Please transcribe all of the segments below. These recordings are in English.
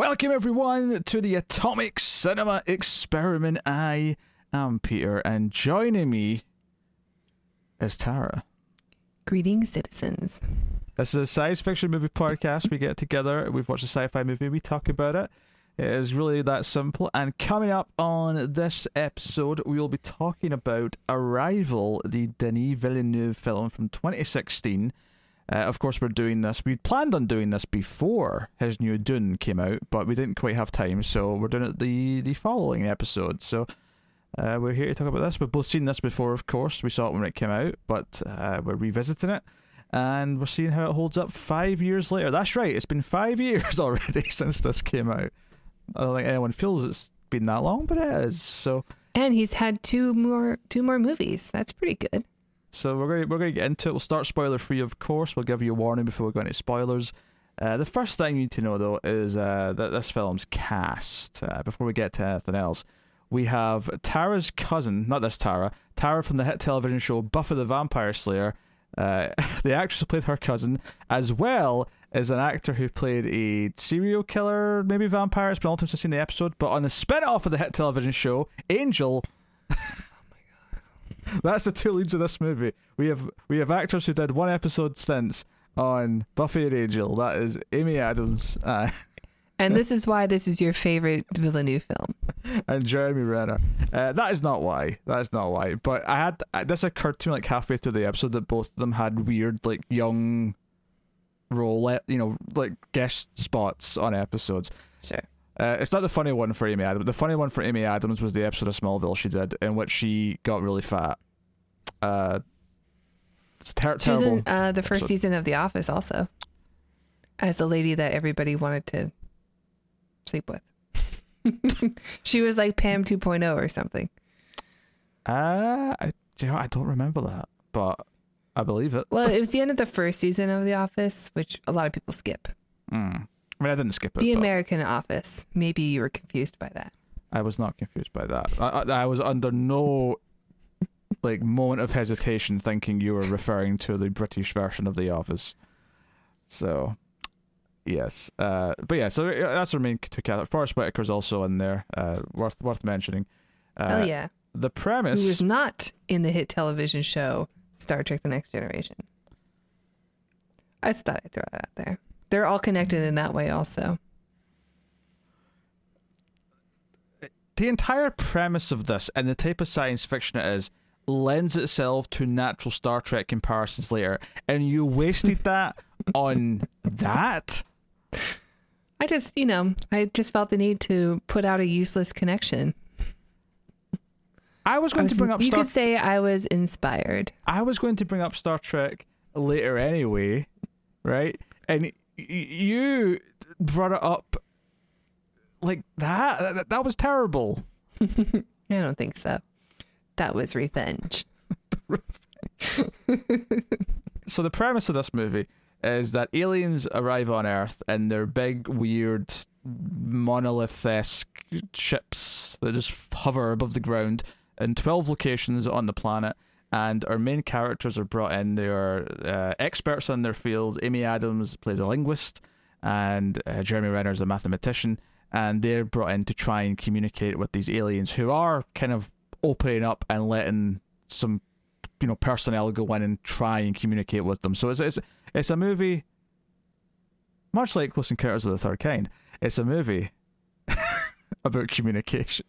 Welcome, everyone, to the Atomic Cinema Experiment. I am Peter, and joining me is Tara. Greetings, citizens. This is a science fiction movie podcast. We get together, we've watched a sci fi movie, we talk about it. It is really that simple. And coming up on this episode, we will be talking about Arrival, the Denis Villeneuve film from 2016. Uh, of course, we're doing this. We'd planned on doing this before his new Dune came out, but we didn't quite have time, so we're doing it the the following episode. So uh, we're here to talk about this. We've both seen this before, of course. We saw it when it came out, but uh, we're revisiting it, and we're seeing how it holds up five years later. That's right. It's been five years already since this came out. I don't think anyone feels it's been that long, but it is. So And he's had two more two more movies. That's pretty good. So we're going to, we're going to get into it. We'll start spoiler free, of course. We'll give you a warning before we go into spoilers. Uh, the first thing you need to know, though, is uh, that this film's cast. Uh, before we get to anything else, we have Tara's cousin, not this Tara, Tara from the hit television show Buffy the Vampire Slayer. Uh, the actress who played her cousin, as well as an actor who played a serial killer, maybe vampire. It's been a long time since I've seen the episode, but on the spin off of the hit television show, Angel. That's the two leads of this movie. We have we have actors who did one episode stints on Buffy and Angel. That is Amy Adams uh, And this is why this is your favorite Villeneuve film. and Jeremy Renner. Uh, that is not why. That is not why. But I had uh, this occurred to me like halfway through the episode that both of them had weird like young role, you know, like guest spots on episodes. Sure. Uh, it's not the funny one for Amy Adams. The funny one for Amy Adams was the episode of Smallville she did, in which she got really fat. Uh, it's ter- She was terrible. in uh, the first episode. season of The Office also. As the lady that everybody wanted to sleep with. she was like Pam 2.0 or something. Uh, I, you know, I don't remember that, but I believe it. Well, it was the end of the first season of The Office, which a lot of people skip. Mm. I mean, I didn't skip it. The but American Office. Maybe you were confused by that. I was not confused by that. I, I, I was under no like moment of hesitation thinking you were referring to the British version of The Office. So, yes, uh, but yeah, so that's our main two characters. Forest Whitaker's also in there. Uh, worth worth mentioning. Uh, oh, yeah. The Who premise. was not in the hit television show Star Trek The Next Generation. I just thought I'd throw that out there. They're all connected in that way, also. the entire premise of this and the type of science fiction it is lends itself to natural Star Trek comparisons later, and you wasted that on that. I just, you know, I just felt the need to put out a useless connection. I was I going was- to bring up you Star. could say I was inspired. I was going to bring up Star Trek later anyway, right? And you brought it up like that. That, that was terrible. I don't think so. That was revenge. so the premise of this movie is that aliens arrive on Earth in their big, weird, monolith-esque ships that just hover above the ground in twelve locations on the planet. And our main characters are brought in. They are uh, experts in their field. Amy Adams plays a linguist, and uh, Jeremy Renner is a mathematician. And they're brought in to try and communicate with these aliens who are kind of opening up and letting some you know personnel go in and try and communicate with them. So it's it's it's a movie, much like Close Encounters of the Third Kind. It's a movie about communication.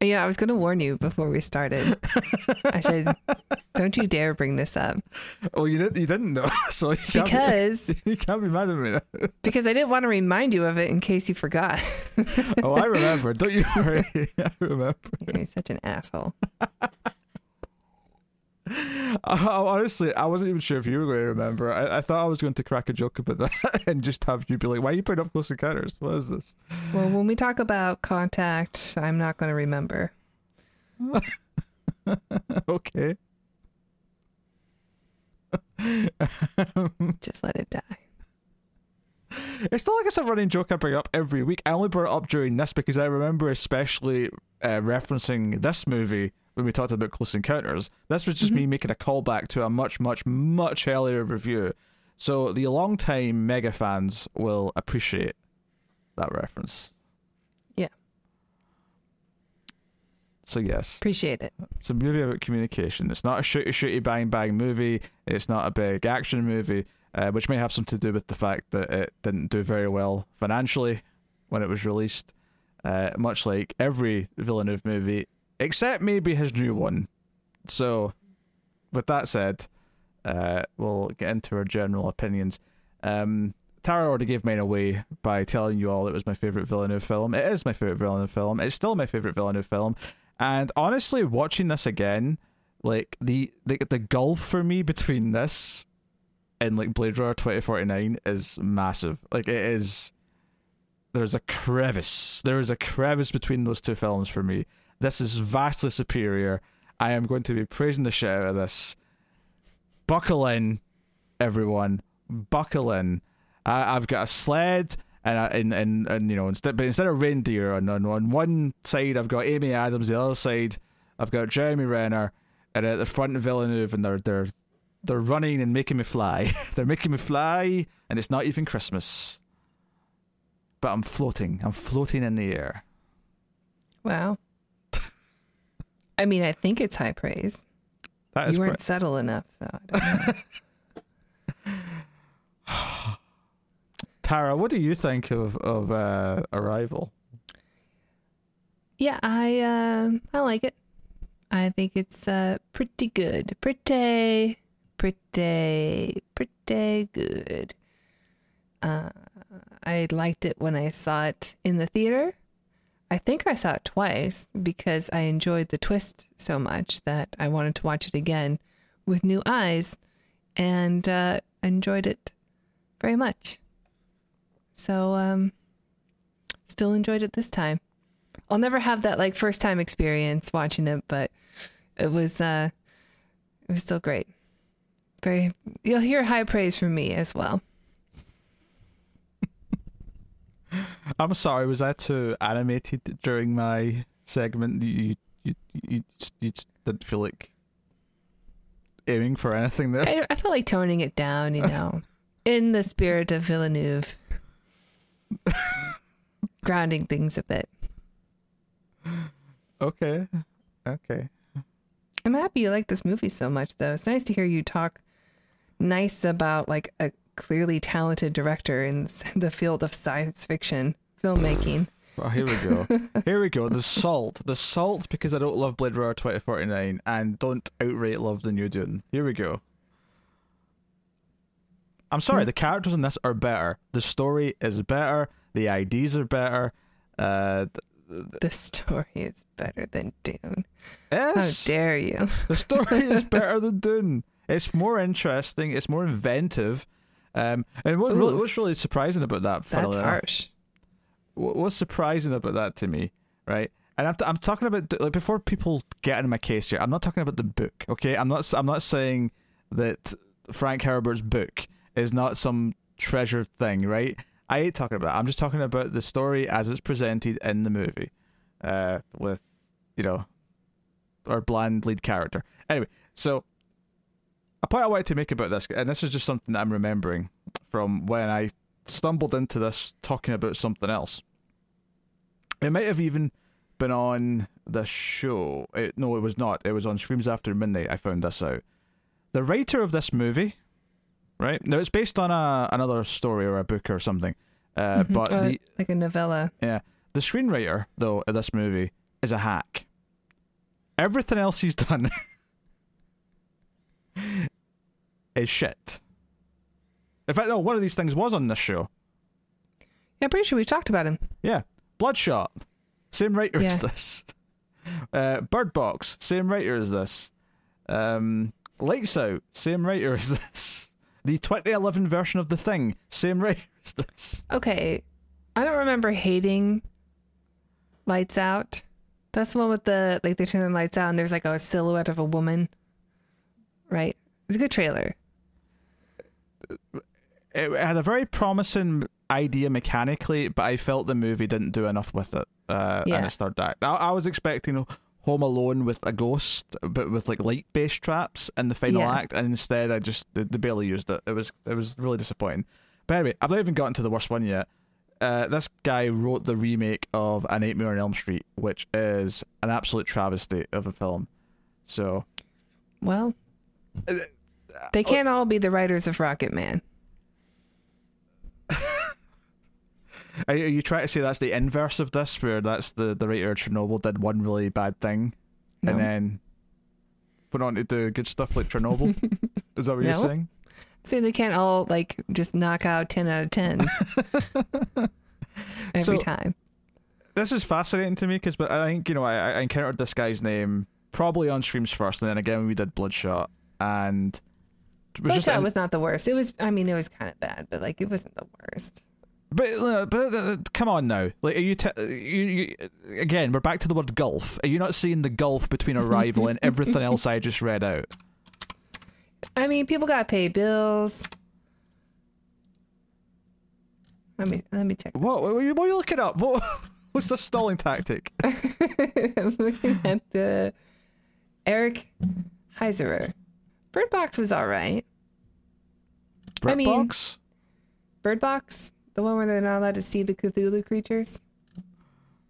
Yeah, I was going to warn you before we started. I said, don't you dare bring this up. Oh, you didn't you didn't know, so you can't Because be, you can't be mad at me. because I didn't want to remind you of it in case you forgot. oh, I remember. Don't you worry. I remember. You're such an asshole. I, honestly, I wasn't even sure if you were going to remember. I, I thought I was going to crack a joke about that and just have you be like, "Why are you putting up Close Encounters? What is this?" Well, when we talk about contact, I'm not going to remember. okay. Just let it die. It's not like it's a running joke I bring up every week. I only brought it up during this because I remember especially uh, referencing this movie when we talked about Close Encounters. This was just me making a callback to a much, much, much earlier review. So the long-time mega fans will appreciate that reference. Yeah. So yes, Appreciate it. it's a movie about communication. It's not a shooty shooty bang bang movie. It's not a big action movie, uh, which may have something to do with the fact that it didn't do very well financially when it was released. Uh, much like every Villeneuve movie, except maybe his new one. So, with that said, uh, we'll get into our general opinions. Um, Tara already gave mine away by telling you all it was my favorite Villeneuve film. It is my favorite Villeneuve film. It's still my favorite Villeneuve film. And honestly, watching this again, like the the the gulf for me between this and like Blade Runner twenty forty nine is massive. Like it is. There's a crevice. There is a crevice between those two films for me. This is vastly superior. I am going to be praising the shit out of this. Buckle in, everyone. Buckle in. I, I've got a sled, and I, and, and and you know instead, but instead of reindeer on, on on one side, I've got Amy Adams. The other side, I've got Jeremy Renner, and at the front of Villeneuve, and they're they're they're running and making me fly. they're making me fly, and it's not even Christmas. But I'm floating. I'm floating in the air. Wow. I mean, I think it's high praise. That is You weren't subtle enough, so I. Tara. What do you think of of uh, Arrival? yeah, I um I like it. I think it's uh pretty good. Pretty pretty pretty good. Uh I liked it when I saw it in the theater. I think I saw it twice because I enjoyed the twist so much that I wanted to watch it again with new eyes and uh enjoyed it very much. So um still enjoyed it this time. I'll never have that like first time experience watching it, but it was uh it was still great. Very you'll hear high praise from me as well. I'm sorry, was I too animated during my segment? You you you, just, you just didn't feel like aiming for anything there. I, I felt like toning it down, you know, in the spirit of Villeneuve, grounding things a bit. Okay, okay. I'm happy you like this movie so much, though. It's nice to hear you talk nice about like a clearly talented director in the field of science fiction filmmaking. Here we go. here we go. The salt, the salt, because I don't love Blade Runner 2049 and don't outright love the new Dune. Here we go. I'm sorry, the characters in this are better. The story is better. The ideas are better. Uh, The story is better than Dune. yes. How dare you? The story is better than Dune. It's more interesting. It's more inventive. Um, and what, Ooh. what's really surprising about that? That's harsh. what- what's surprising about that to me, right? And I'm, t- I'm talking about like before people get in my case here. I'm not talking about the book, okay? I'm not I'm not saying that Frank Herbert's book is not some treasure thing, right? I ain't talking about. That. I'm just talking about the story as it's presented in the movie, uh, with you know our bland lead character. Anyway, so a point I wanted to make about this, and this is just something that I'm remembering from when I stumbled into this talking about something else. It might have even been on the show. It, no, it was not. It was on Screams After Midnight. I found this out. The writer of this movie, right? Now it's based on a another story or a book or something. Uh, Mhm. But Uh, the like a novella. yeah, the screenwriter though of this movie is a hack. Everything else he's done is shit. In fact, no, one of these things was on this show. Yeah, I'm pretty sure we've talked about him. Yeah, Bloodshot, same writer as this. Uh, Bird Box, same writer as this. Um, Lights Out, same writer as this. The 2011 version of The Thing, same writer as this. Okay. I don't remember hating Lights Out. That's the one with the like they turn the lights out and there's like a silhouette of a woman. Right? It's a good trailer. It had a very promising idea mechanically, but I felt the movie didn't do enough with it. Uh, Yeah. And its third act. I, I was expecting Home Alone with a ghost, but with like light based traps in the final Yeah. act, and instead I just they, they barely used it. It was it was really disappointing. But anyway, I've not even gotten to the worst one yet. uh, this guy wrote the remake of A Nightmare on Elm Street, which is an absolute travesty of a film. So, Well, they can't all be the writers of Rocket Man. are you trying to say that's the inverse of this, where that's the the writer of Chernobyl did one really bad thing No. and then went on to do good stuff like Chernobyl? is that what you're No. saying? So they can't all like just knock out ten out of ten every So- time. this is fascinating to me because but I think you know I, I encountered this guy's name probably on streams first, and then again when we did Bloodshot, and it was just an- was not the worst. It was. I mean, it was kind of bad, but like it wasn't the worst. but uh, but uh, come on now, like are you, te- you you again we're back to the word gulf. Are you not seeing the gulf between Arrival and everything else I just read out? I mean, people got to pay bills. Let me let me check. What what are you, what are you looking up? What what's the stalling tactic? I'm looking at the Eric Heisserer. Bird Box was all right. I mean- Britbox? Bird Box, the one where they're not allowed to see the Cthulhu creatures.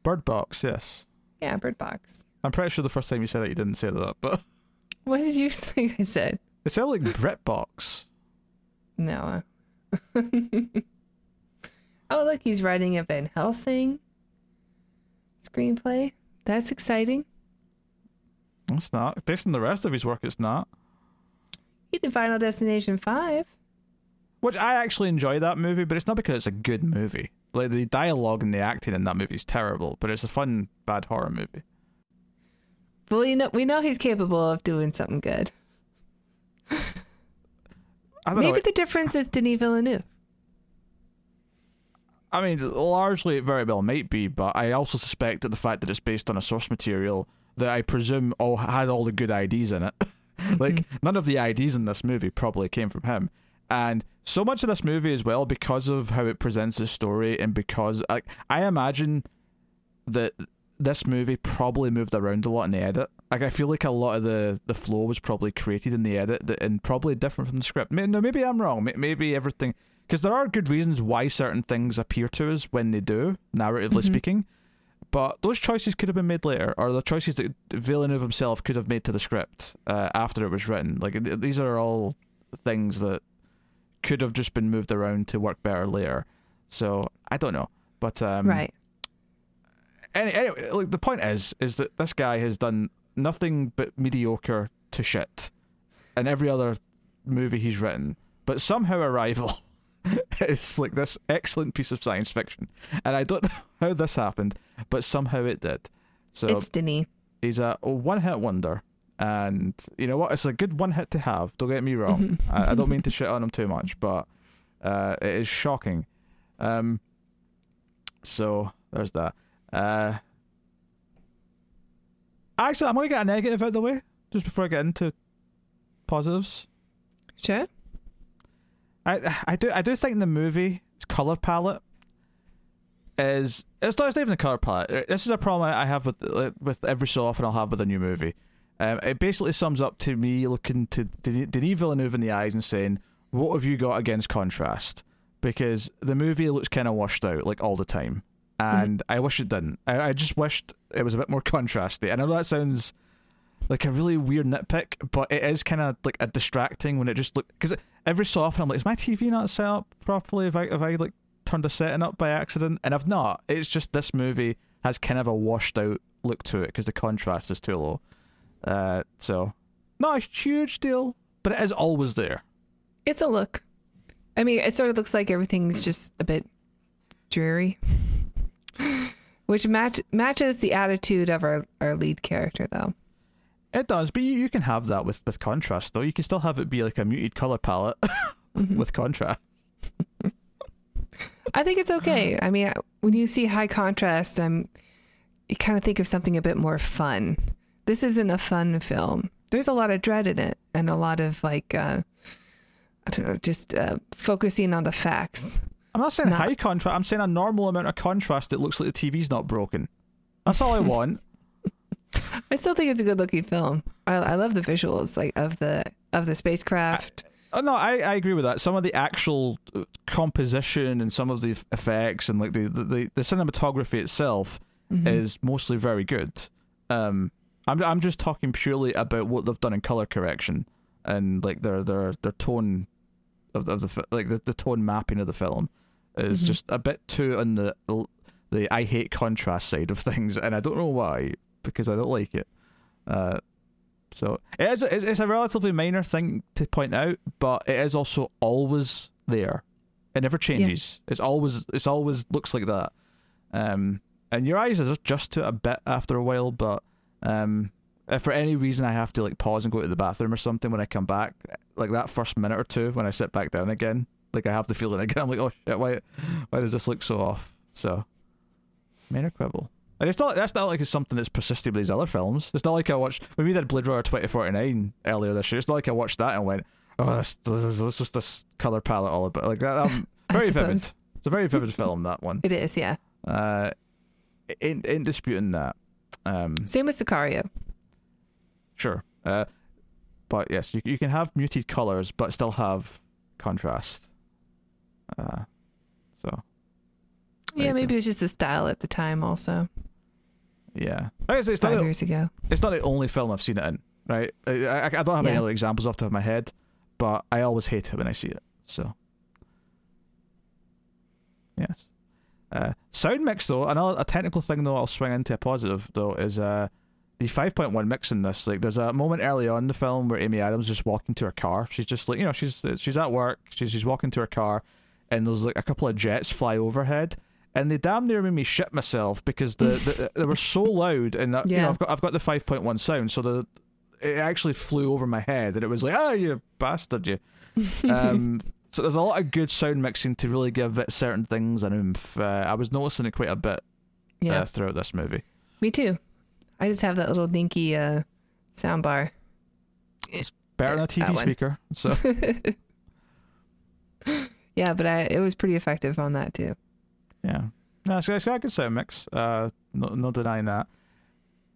Bird Box, yes. Yeah, Bird Box. I'm pretty sure the first time you said it, you didn't say that, but What did you think I said? it sounded like Britbox. No. oh, look, he's writing a Van Helsing screenplay. That's exciting. It's not. Based on the rest of his work, it's not. He did Final Destination 5. Which I actually enjoy that movie, but it's not because it's a good movie. Like the dialogue and the acting in that movie is terrible, but it's a fun bad horror movie. Well, you know, we know he's capable of doing something good. Maybe know. the difference is Denis Villeneuve. I mean, largely it very well might be, but I also suspect that the fact that it's based on a source material that I presume all had all the good ideas in it. like none of the ideas in this movie probably came from him. And so much of this movie as well because of how it presents the story and because like I imagine that this movie probably moved around a lot in the edit. Like I feel like a lot of the the flow was probably created in the edit that, and probably different from the script. May- No, maybe I'm wrong. Maybe everything because there are good reasons why certain things appear to us when they do, narratively Mhm. speaking. But those choices could have been made later, or the choices that Villeneuve himself could have made to the script uh, after it was written. Like th- these are all things that could have just been moved around to work better later. So I don't know, but um, right. any, anyway, like the point is, is that this guy has done nothing but mediocre to shit in every other movie he's written, but somehow Arrival is like this excellent piece of science fiction, and I don't know how this happened, but somehow it did. So It's Denis. he's a one-hit wonder, and you know what? It's a good one hit to have. Don't get me wrong. I, I don't mean to shit on him too much, but uh, it is shocking. Um, so there's that. Uh, actually, I'm gonna get a negative out of the way just before I get into positives. Sure. I I do I do think the movie's color palette is it's not, it's not even the color palette. Uh, this is a problem I have with uh, with every so often I'll have with a new movie. Um, it basically sums up to me looking to Denis Villeneuve in the eyes and saying, "What have you got against contrast?" Because the movie looks kind of washed out like all the time, mm-hmm. and I wish it didn't. I, I just wished it was a bit more contrasty. I know that sounds like a really weird nitpick, but it is kind of like a distracting when it just look because every so often I'm like, is my TV not set up properly? Have I if I like turned a setting up by accident, and I've not. It's just this movie has kind of a washed out look to it because the contrast is too low. Uh, so not a huge deal, but it is always there. It's a look. I mean, it sort of looks like everything's just a bit dreary, which match matches the attitude of our, our lead character, though. It does, but you, you can have that with, with contrast though. You can still have it be like a muted color palette with contrast. I think it's okay. I mean, when you see high contrast, I'm you kind of think of something a bit more fun. This isn't a fun film. There's a lot of dread in it, and a lot of like, uh, I don't know, just uh, focusing on the facts. I'm not saying Not- high contrast. I'm saying a normal amount of contrast that looks like the TV's not broken. That's all I want. I still think it's a good looking film. I, I love the visuals, like of the of the spacecraft. Oh, no, I, I agree with that. Some of the actual uh, composition and some of the effects and like the the, the, cinematography itself Mhm. is mostly very good. Um, I'm I'm just talking purely about what they've done in color correction and like their their their tone of the, of the like the, the tone mapping of the film is Mhm. just a bit too on the the I hate contrast side of things, and I don't know why because I don't like it. Uh, so it is it's, it's a relatively minor thing to point out, but it is also always there. It never changes. It's always it's always looks like that. Um, and your eyes adjust to it a bit after a while, but um, if for any reason I have to like pause and go to the bathroom or something when I come back, like that first minute or two when I sit back down again, like I have the feeling again. I'm like, oh shit, why why does this look so off? So minor quibble. And it's not that's not like it's something that's persisted with these other films. It's not like I watched when we did Blade Runner twenty forty nine earlier this year. It's not like I watched that and went, Oh, this this this was this colour palette all about like that. Um, very vivid. It's a very vivid film, that one. It is, yeah. Uh ain't, ain't disputing that. Um Same with Sicario. Sure. Uh, but yes, you you can have muted colors, but still have contrast. Uh, so Yeah, maybe go. it was just the style at the time also. Yeah, like I say, it's not Five the, years ago. it's not the only film I've seen it in. Right, I, I, I don't have any other examples off the top of my head, but I always hate it when I see it. So yes. Uh, sound mix though, another a technical thing though I'll swing into a positive though is uh the 5.1 mix in this like there's a moment early on in the film where Amy Adams is just walking to her car she's just like you know she's she's at work she's she's walking to her car and there's like a couple of jets fly overhead and they damn near made me shit myself because the, the they were so loud and that, you know I've got I've got the 5.1 sound so the it actually flew over my head and it was like ah you bastard you um, so there's a lot of good sound mixing to really give it certain things an oomph. Uh, I was noticing it quite a bit Yeah. uh, throughout this movie. Me too. I just have that little dinky uh sound bar. It's better than a TV speaker. So yeah, but I it was pretty effective on that too. Yeah, no, it's, it's got a good sound mix. Uh, no, no denying that.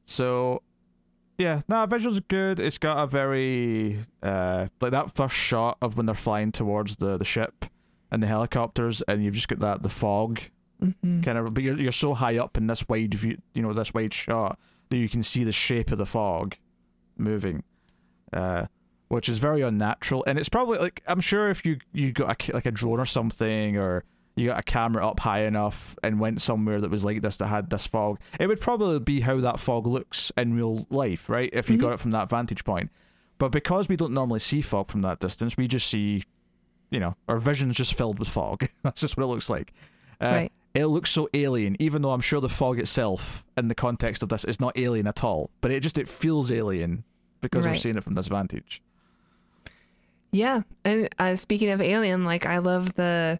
So yeah, no, visuals are good. It's got a very uh like that first shot of when they're flying towards the the ship and the helicopters, and you've just got that the fog hmm kind of but you're, you're so high up in this wide view you know this wide shot that you can see the shape of the fog moving uh which is very unnatural and it's probably like i'm sure if you you got a, like a drone or something or you got a camera up high enough and went somewhere that was like this that had this fog it would probably be how that fog looks in real life right if you Mhm. got it from that vantage point but because we don't normally see fog from that distance we just see you know our vision's just filled with fog that's just what it looks like uh, right. it looks so alien, even though I'm sure the fog itself, in the context of this, is not alien at all. But it just it feels alien because we're seeing it from this vantage. Yeah, and uh, speaking of alien, like I love the.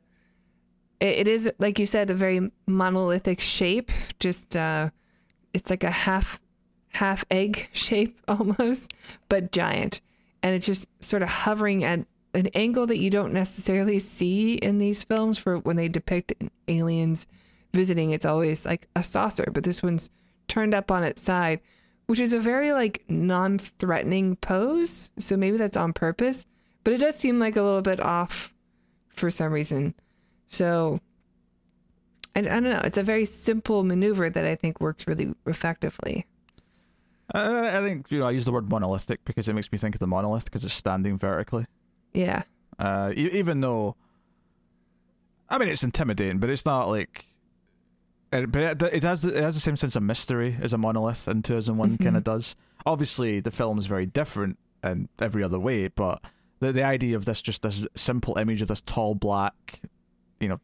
It, is like you said, a very monolithic shape. Just uh, it's like a half, half egg shape almost, but giant, and it's just sort of hovering at an angle that you don't necessarily see in these films. For when they depict aliens visiting, it's always like a saucer, but this one's turned up on its side, which is a very like non-threatening pose. So maybe that's on purpose but it does seem like a little bit off for some reason. So I, I don't know. It's a very simple maneuver that I think works really effectively. Uh, I think you know I use the word monolithic because it makes me think of the monolith because it's standing vertically. Yeah. Uh, e- even though, I mean, it's intimidating, but it's not like. It, but it, it has it has the same sense of mystery as a monolith in 2001 kind Mhm. of does. Obviously, the film is very different in every other way, but the the idea of this just this simple image of this tall black, you know,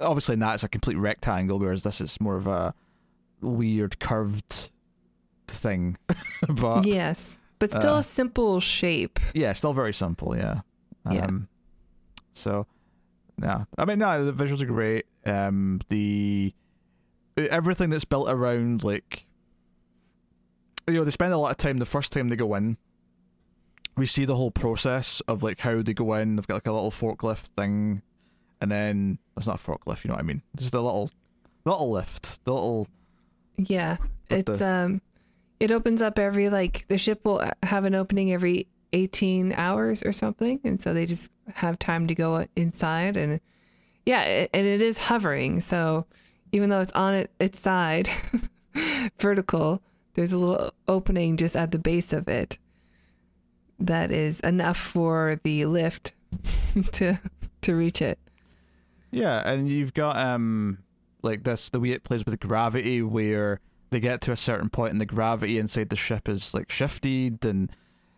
obviously that is a complete rectangle, whereas this is more of a weird curved thing. but yes. But still uh, a simple shape. yeah, still very simple. Yeah. Yeah. Um, so, yeah, I mean, no, the visuals are great. Um, the everything that's built around like, you know, they spend a lot of time the first time they go in. We see the whole process of like how they go in. They've got like a little forklift thing, and then it's not a forklift. You know what I mean? Just a little, little lift. The little Yeah. It's the- um it opens up every like the ship will have an opening every 18 hours or something. And so they just have time to go inside. And yeah, it, and it is hovering. So even though it's on it, its side, vertical, there's a little opening just at the base of it that is enough for the lift to to reach it. Yeah, and you've got um like this the way it plays with gravity where they get to a certain point and the gravity inside the ship is like shifted and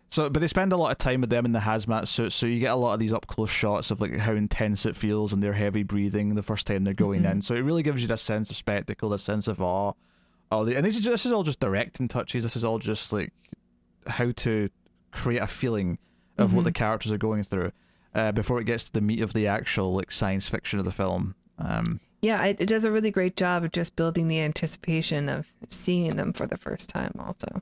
so but they spend a lot of time with them in the hazmat suits so you get a lot of these up close shots of like how intense it feels and their heavy breathing the first time they're going Mhm. in so it really gives you this sense of spectacle this sense of awe all the, and this is just, this is all just directing touches this is all just like how to create a feeling of what Mhm. the characters are going through uh, before it gets to the meat of the actual like science fiction of the film. Um Yeah, it, it does a really great job of just building the anticipation of seeing them for the first time, also.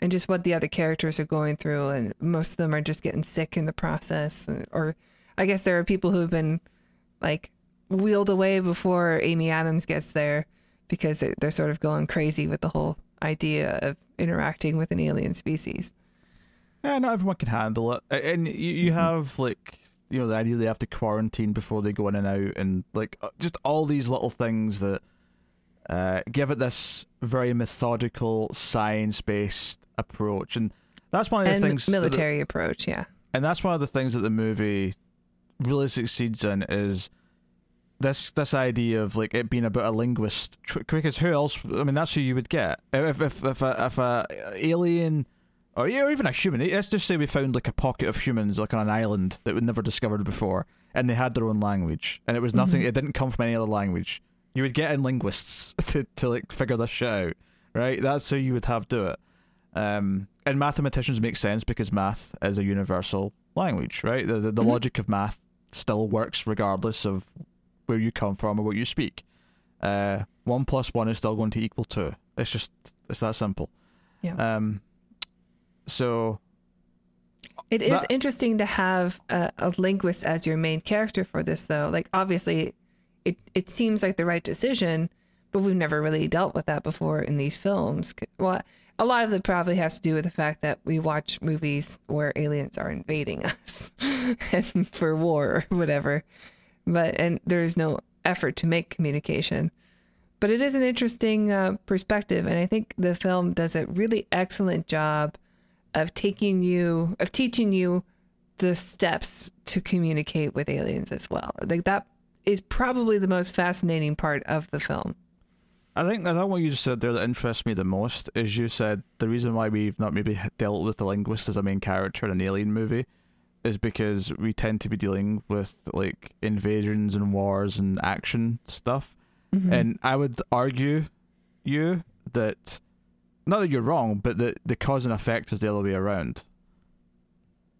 and just what the other characters are going through and most of them are just getting sick in the process or i guess there are people who've been like wheeled away before amy adams gets there because they're, they're sort of going crazy with the whole idea of interacting with an alien species Yeah, not everyone can handle it, and you, you Mhm. have like you know the idea they have to quarantine before they go in and out, and like uh, just all these little things that uh, give it this very methodical, science-based approach, and that's one of the and things. military approach yeah and that's one of the things that the movie really succeeds in is this this idea of like it being about a linguist because who else i mean that's who you would get if if if a, if a alien or yeah, or even a human let's just say we found like a pocket of humans like on an island that we'd never discovered before and they had their own language and it was nothing Mhm. it didn't come from any other language you would get in linguists to, to like figure this shit out right that's how you would have do it um, and mathematicians make sense because math is a universal language, right? The the, the Mhm. logic of math still works regardless of where you come from or what you speak. Uh, one plus one is still going to equal two. It's just it's that simple. Yeah. Um. So It is That- interesting to have a, a linguist as your main character for this, though. Like, obviously, it, it seems like the right decision, but we've never really dealt with that before in these films. Well, a lot of it probably has to do with the fact that we watch movies where aliens are invading us and for war or whatever. But, and there's no effort to make communication. But it is an interesting uh, perspective, and I think the film does a really excellent job of taking you of teaching you the steps to communicate with aliens as well. Like that is probably the most fascinating part of the film. I think I think what you just said there that interests me the most is you said the reason why we've not maybe dealt with the linguist as a main character in an alien movie is because we tend to be dealing with like invasions and wars and action stuff. Mm-hmm. And I would argue you that not that you're wrong, but that the cause and effect is the other way around.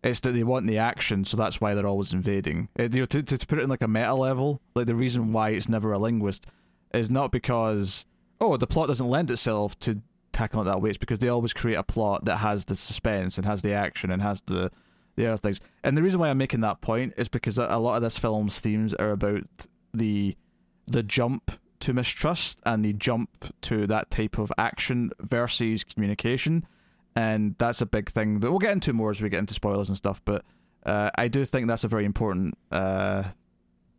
It's that they want the action, so that's why they're always invading. It, you know, to, to put it in like a meta level, like the reason why it's never a linguist is not because oh the plot doesn't lend itself to tackling it that way. It's because they always create a plot that has the suspense and has the action and has the the other things. And the reason why I'm making that point is because a lot of this film's themes are about the the jump to mistrust and the jump to that type of action versus communication. And that's a big thing that we'll get into more as we get into spoilers and stuff. But uh, I do think that's a very important uh,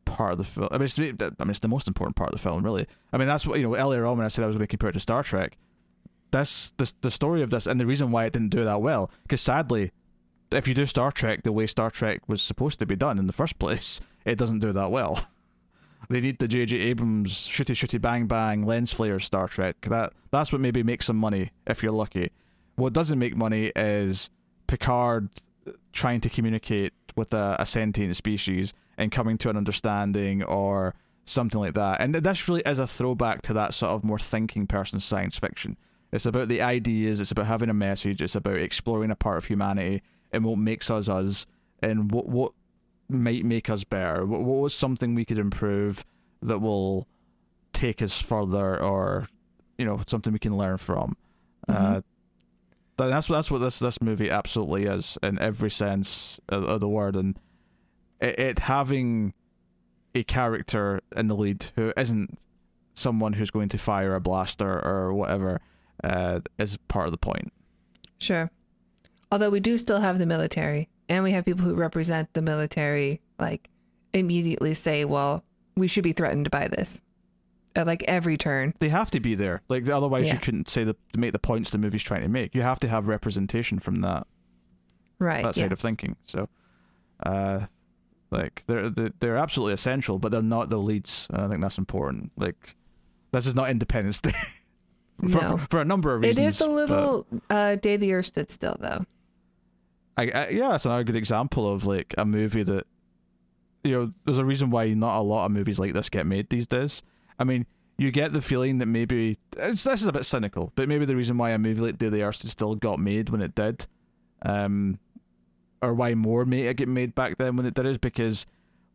part of the film. I mean, it's, I mean, it's the most important part of the film, really. I mean, that's what you know. Earlier on, when I said I was going to compare it to Star Trek, this the the story of this and the reason why it didn't do that well. Because sadly, if you do Star Trek the way Star Trek was supposed to be done in the first place, it doesn't do that well. They need the J.J. Abrams shooty shooty bang bang lens flare Star Trek. That that's what maybe makes some money if you're lucky. What doesn't make money is Picard trying to communicate with a, a sentient species and coming to an understanding or something like that. And this really is a throwback to that sort of more thinking person science fiction. It's about the ideas, it's about having a message, it's about exploring a part of humanity and what makes us us and what what might make us better. What, what was something we could improve that will take us further or you know, something we can learn from. Uh, Mhm. but that's that's what this this movie absolutely is in every sense of, of the word, and it, it having a character in the lead who isn't someone who's going to fire a blaster or whatever uh, is part of the point. Sure. Although we do still have the military, and we have people who represent the military, like immediately say, "Well, we should be threatened by this." At like every turn. They have to be there. Like otherwise, Yeah. you couldn't say the make the points the movie's trying to make. You have to have representation from that Right. that yeah. side of thinking. So, uh, like they're they're they're absolutely essential, but they're not the leads. I think that's important. Like this is not Independence Day. for, No. for, for a number of reasons. It is a but little uh, Day the Earth stood still, though. I, I, yeah, it's another good example of like a movie that you know. There's a reason why not a lot of movies like this get made these days. I mean, you get the feeling that maybe this is a bit cynical, but maybe the reason why a movie like Day the Earth still got made when it did, um, or why more made get made back then when it did is because,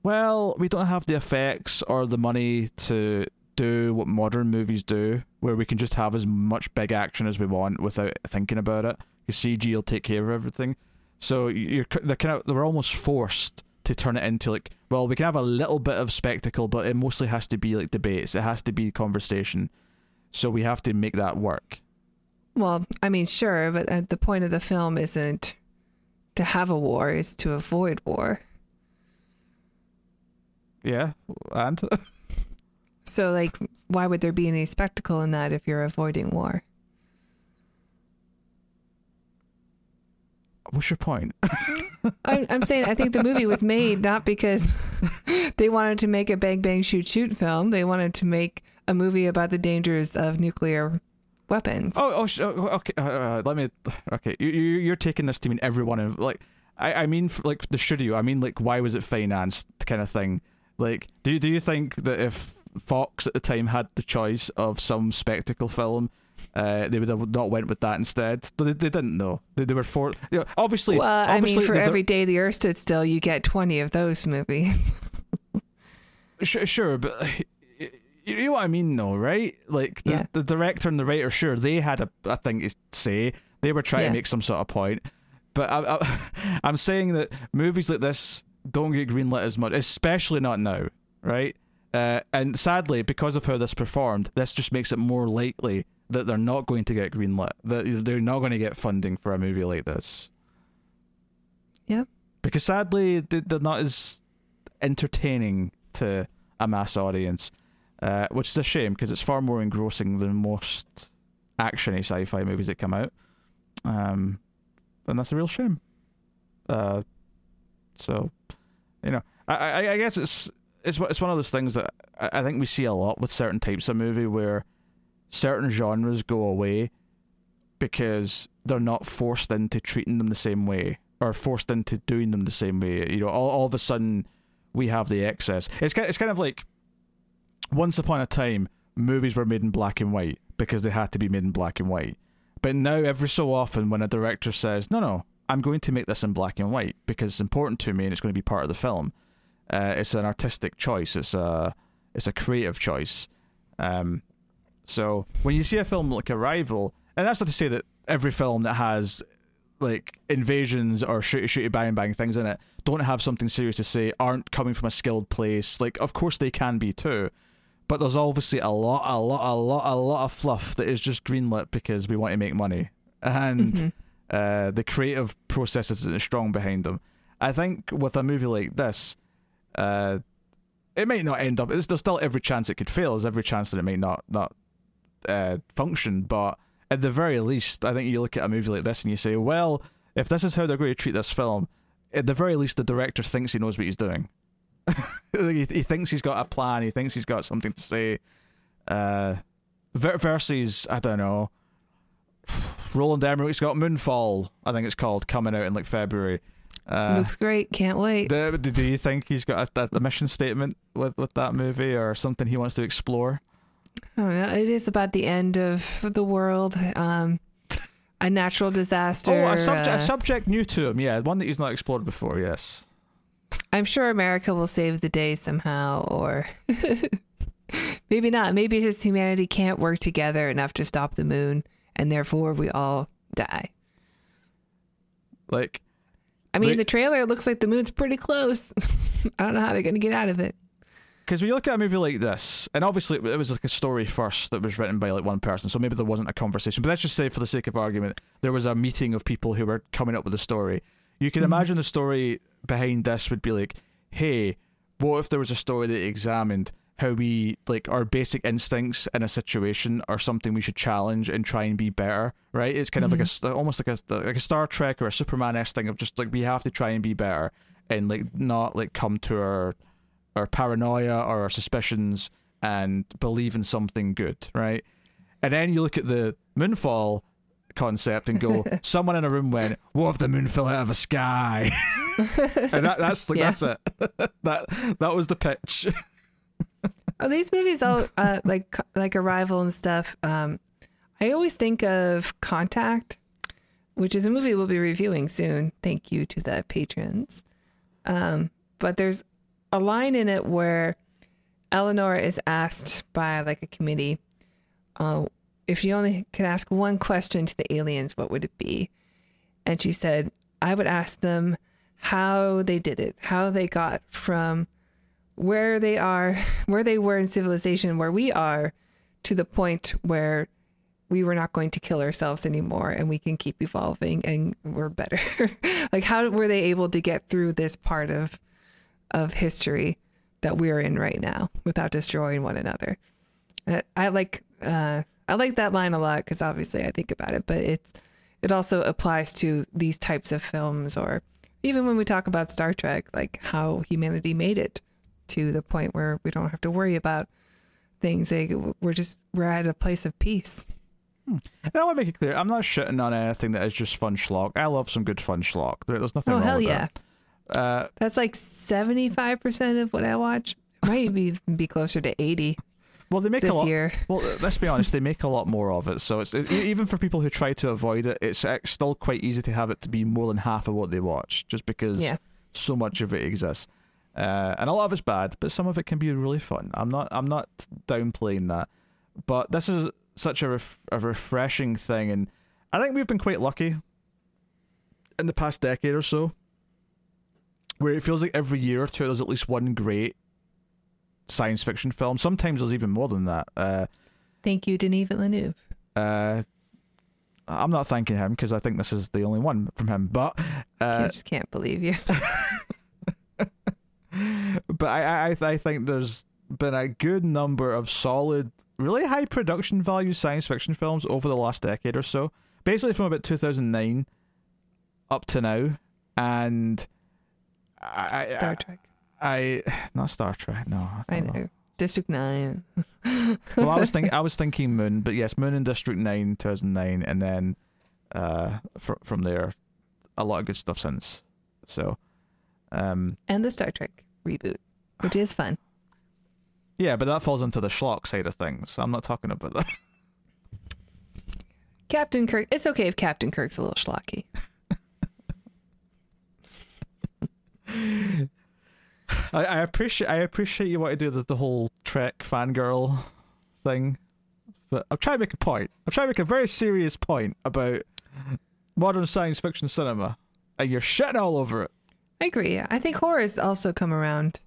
well, we don't have the effects or the money to do what modern movies do, where we can just have as much big action as we want without thinking about it. Because CG will take care of everything. So you're they're kind of they were almost forced to turn it into like well we can have a little bit of spectacle but it mostly has to be like debates it has to be conversation so we have to make that work Well, I mean, sure, but uh, the point of the film isn't to have a war; is to avoid war. yeah and So, like, why would there be any spectacle in that if you're avoiding war? What's your point I'm, I'm saying I think the movie was made not because they wanted to make a bang bang shoot shoot film. They wanted to make a movie about the dangers of nuclear weapons. oh oh sh- oh, okay uh, uh, let me okay you, you you're taking this to mean everyone in, like I I mean like the studio I mean like why was it financed kind of thing like do you, do you think that if Fox at the time had the choice of some spectacle film uh, they would have not went with that instead. They, they didn't know. They, they were for you know, obviously. well, I mean, for every day the Earth stood still, you get twenty of those movies. Sure, sure, but you you know what I mean, though, right? Like the, Yeah. the director and the writer, sure, they had a, a thing to say. They were trying Yeah. to make some sort of point. But I, I, I'm saying that movies like this don't get greenlit as much, especially not now, right? Uh, and sadly, because of how this performed, this just makes it more likely that they're not going to get greenlit. That they're not going to get funding for a movie like this. Yeah. Because sadly, they- they're not as entertaining to a mass audience, uh, which is a shame because it's far more engrossing than most actiony sci-fi movies that come out. Um, and that's a real shame. Uh, so, you know, I, I, I guess it's it's one- it's one of those things that I I think we see a lot with certain types of movie where certain genres go away because they're not forced into treating them the same way or forced into doing them the same way. You know, all, all of a sudden we have the excess. It's kind it's kind of like once upon a time movies were made in black and white because they had to be made in black and white. But now every so often when a director says, "No, no, I'm going to make this in black and white because it's important to me and it's going to be part of the film." Uh, it's an artistic choice. It's a it's a creative choice. Um, so when you see a film like Arrival, and that's not to say that every film that has like invasions or shooty shooty bang bang things in it don't have something serious to say, aren't coming from a skilled place. Like of course they can be too. But there's obviously a lot, a lot, a lot, a lot of fluff that is just greenlit because we want to make money, and Mhm. uh, the creative process isn't strong behind them. I think with a movie like this, uh, it might not end up. There's, there's still every chance it could fail. There's every chance that it might not not uh, function. But at the very least, I think you look at a movie like this and you say, well, if this is how they're going to treat this film, at the very least, the director thinks he knows what he's doing. he, he thinks he's got a plan. He thinks he's got something to say. Uh, versus, I don't know, Roland Emmerich's got Moonfall. I think it's called coming out in like February. Uh, Looks great. Can't wait. do, do you think he's got a, a mission statement with, with that movie or something he wants to explore? Oh, it is about the end of the world, um, a natural disaster. oh, a, subject, uh, a subject new to him, yeah, one that he's not explored before. Yes, I'm sure America will save the day somehow, or maybe not. Maybe it's just humanity can't work together enough to stop the moon, and therefore we all die. like I mean, the trailer looks like the moon's pretty close. I don't know how they're going to get out of it. Because when you look at a movie like this, and obviously it was like a story first that was written by like one person, so maybe there wasn't a conversation. But let's just say, for the sake of argument, there was a meeting of people who were coming up with a story. You can Mhm. imagine the story behind this would be like, hey, what if there was a story that examined how we like our basic instincts in a situation are something we should challenge and try and be better, right? It's kind of like a s- almost like a like a Star Trek or a Superman esque thing of just like we have to try and be better and like not like come to our our paranoia or our suspicions and believe in something good, right? And then you look at the moonfall concept and go, someone in a room went, "What if the moon fell out of the sky?" and that, that's like Yeah. that's it. that that was the pitch. Oh, these movies all uh, like like Arrival and stuff. Um, I always think of Contact, which is a movie we'll be reviewing soon. Thank you to the patrons. Um, but there's a line in it where Eleanor is asked by like a committee, uh, if you only could ask one question to the aliens, what would it be? And she said, I would ask them how they did it, how they got from where they are, where they were in civilization, where we are, to the point where we were not going to kill ourselves anymore and we can keep evolving and we're better. like how were they able to get through this part of of history that we're in right now without destroying one another? I, I like uh I like that line a lot because obviously I think about it, but it's it also applies to these types of films or even when we talk about Star Trek, like how humanity made it to the point where we don't have to worry about things. Like we're just we're at a place of peace. And I want to make it clear, I'm not shitting on anything that is just fun schlock. I love some good fun schlock. There, there's nothing Oh wrong hell with yeah! that. Uh, That's like seventy five percent of what I watch. Might even be closer to eighty well, they make a lot. year. Well, uh, let's be honest, they make a lot more of it. So it's it, even for people who try to avoid it, it's ac- still quite easy to have it to be more than half of what they watch, just because Yeah, so much of it exists. Uh, and a lot of it's bad, but some of it can be really fun. I'm not I'm not downplaying that, but this is such a ref- a refreshing thing, and I think we've been quite lucky in the past decade or so, where it feels like every year or two there's at least one great science fiction film. Sometimes there's even more than that. Uh, thank you, Denis Villeneuve. uh, I'm not thanking him because I think this is the only one from him, but I uh, just can't believe you. but I, I I think there's been a good number of solid, really high production value science fiction films over the last decade or so. Basically, from about 2009 up to now, and I, I- Star Trek. I, not Star Trek. No, I don't know. District Nine. well, I was thinking I was thinking Moon, but yes, Moon and District Nine, 2009, and then uh, fr- from there, a lot of good stuff since. So, um, and the Star Trek reboot, which is fun. yeah, but that falls into the schlock side of things. I'm not talking about that. Captain Kirk. It's okay if Captain Kirk's a little schlocky. I, I appreciate I appreciate you want to do the, the whole Trek fangirl thing, but I'm trying to make a point. I'm trying to make a very serious point about modern science fiction cinema, and you're shitting all over it. I agree. I think horror has also come around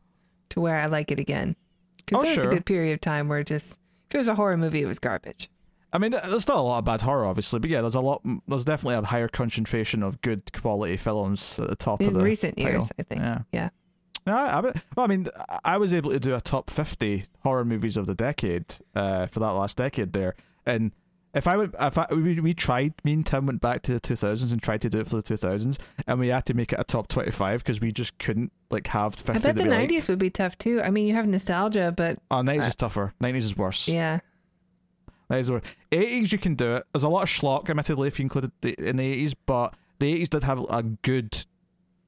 to where I like it again. Because Oh, there was sure. a good period of time where just if it was a horror movie, it was garbage. I mean, there's still a lot of bad horror, obviously, but yeah, there's a lot. There's definitely a higher concentration of good quality films at the top In of the recent pile. years, I think. Yeah. Yeah. No, I, I, well, I mean, I was able to do a top 50 horror movies of the decade uh, for that last decade there. And if I went, if I, we, we tried, me and Tim went back to the 2000s and tried to do it for the 2000s, and we had to make it a top 25 because we just couldn't like have 50 I bet the we 90s liked. would be tough too. I mean, you have nostalgia, but Oh, 90s Uh, is tougher. 90s is worse. yeah. 90s is worse. 80s you can do it. There's a lot of schlock, admittedly, if you included the, in the 80s, but the 80s did have a good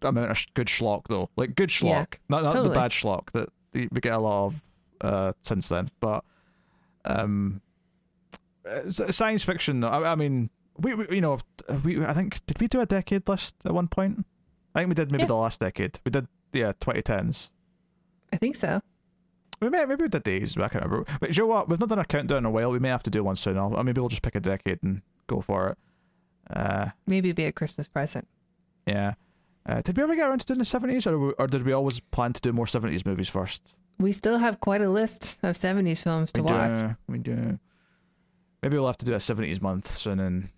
amount of sh- good schlock though, like good schlock, Yeah, not not the bad schlock that we get a lot of uh, since then. But um, science fiction though. I, I mean, we, we you know we I think did we do a decade list at one point? I think we did maybe Yeah. the last decade. We did yeah 2010s. I think so. We may, maybe we did days, but I can't remember. But you know what? We've not done a countdown in a while. We may have to do one soon. I'll, maybe we'll just pick a decade and go for it. Uh, Maybe be a Christmas present. yeah. Uh, did we ever get around to doing the seventies, or, or did we always plan to do more seventies movies first? we still have quite a list of 70s films to we watch. do. We do. Maybe we'll have to do a seventies month soon and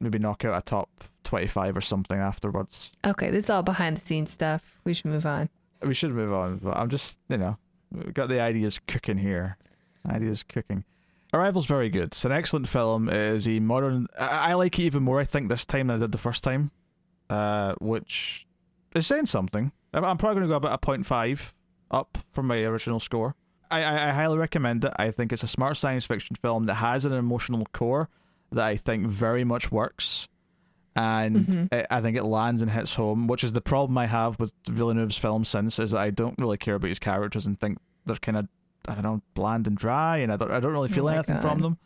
maybe knock out a top twenty five or something afterwards. Okay, this is all behind the scenes stuff. We should move on. We should move on, but I'm just you know we've got the ideas cooking here. Ideas cooking. Arrival's very good. It's an excellent film. It is a modern. I, I like it even more. I think this time than I did the first time, uh, which is saying something. I'm, probably going to go about a point five up from my original score. I, I, I highly recommend it. I think it's a smart science fiction film that has an emotional core that I think very much works. And Mhm. I I think it lands and hits home, which is the problem I have with Villeneuve's film since, is that I don't really care about his characters and think they're kind of, I don't know, bland and dry, and I don't, I don't really Oh feel my anything from them.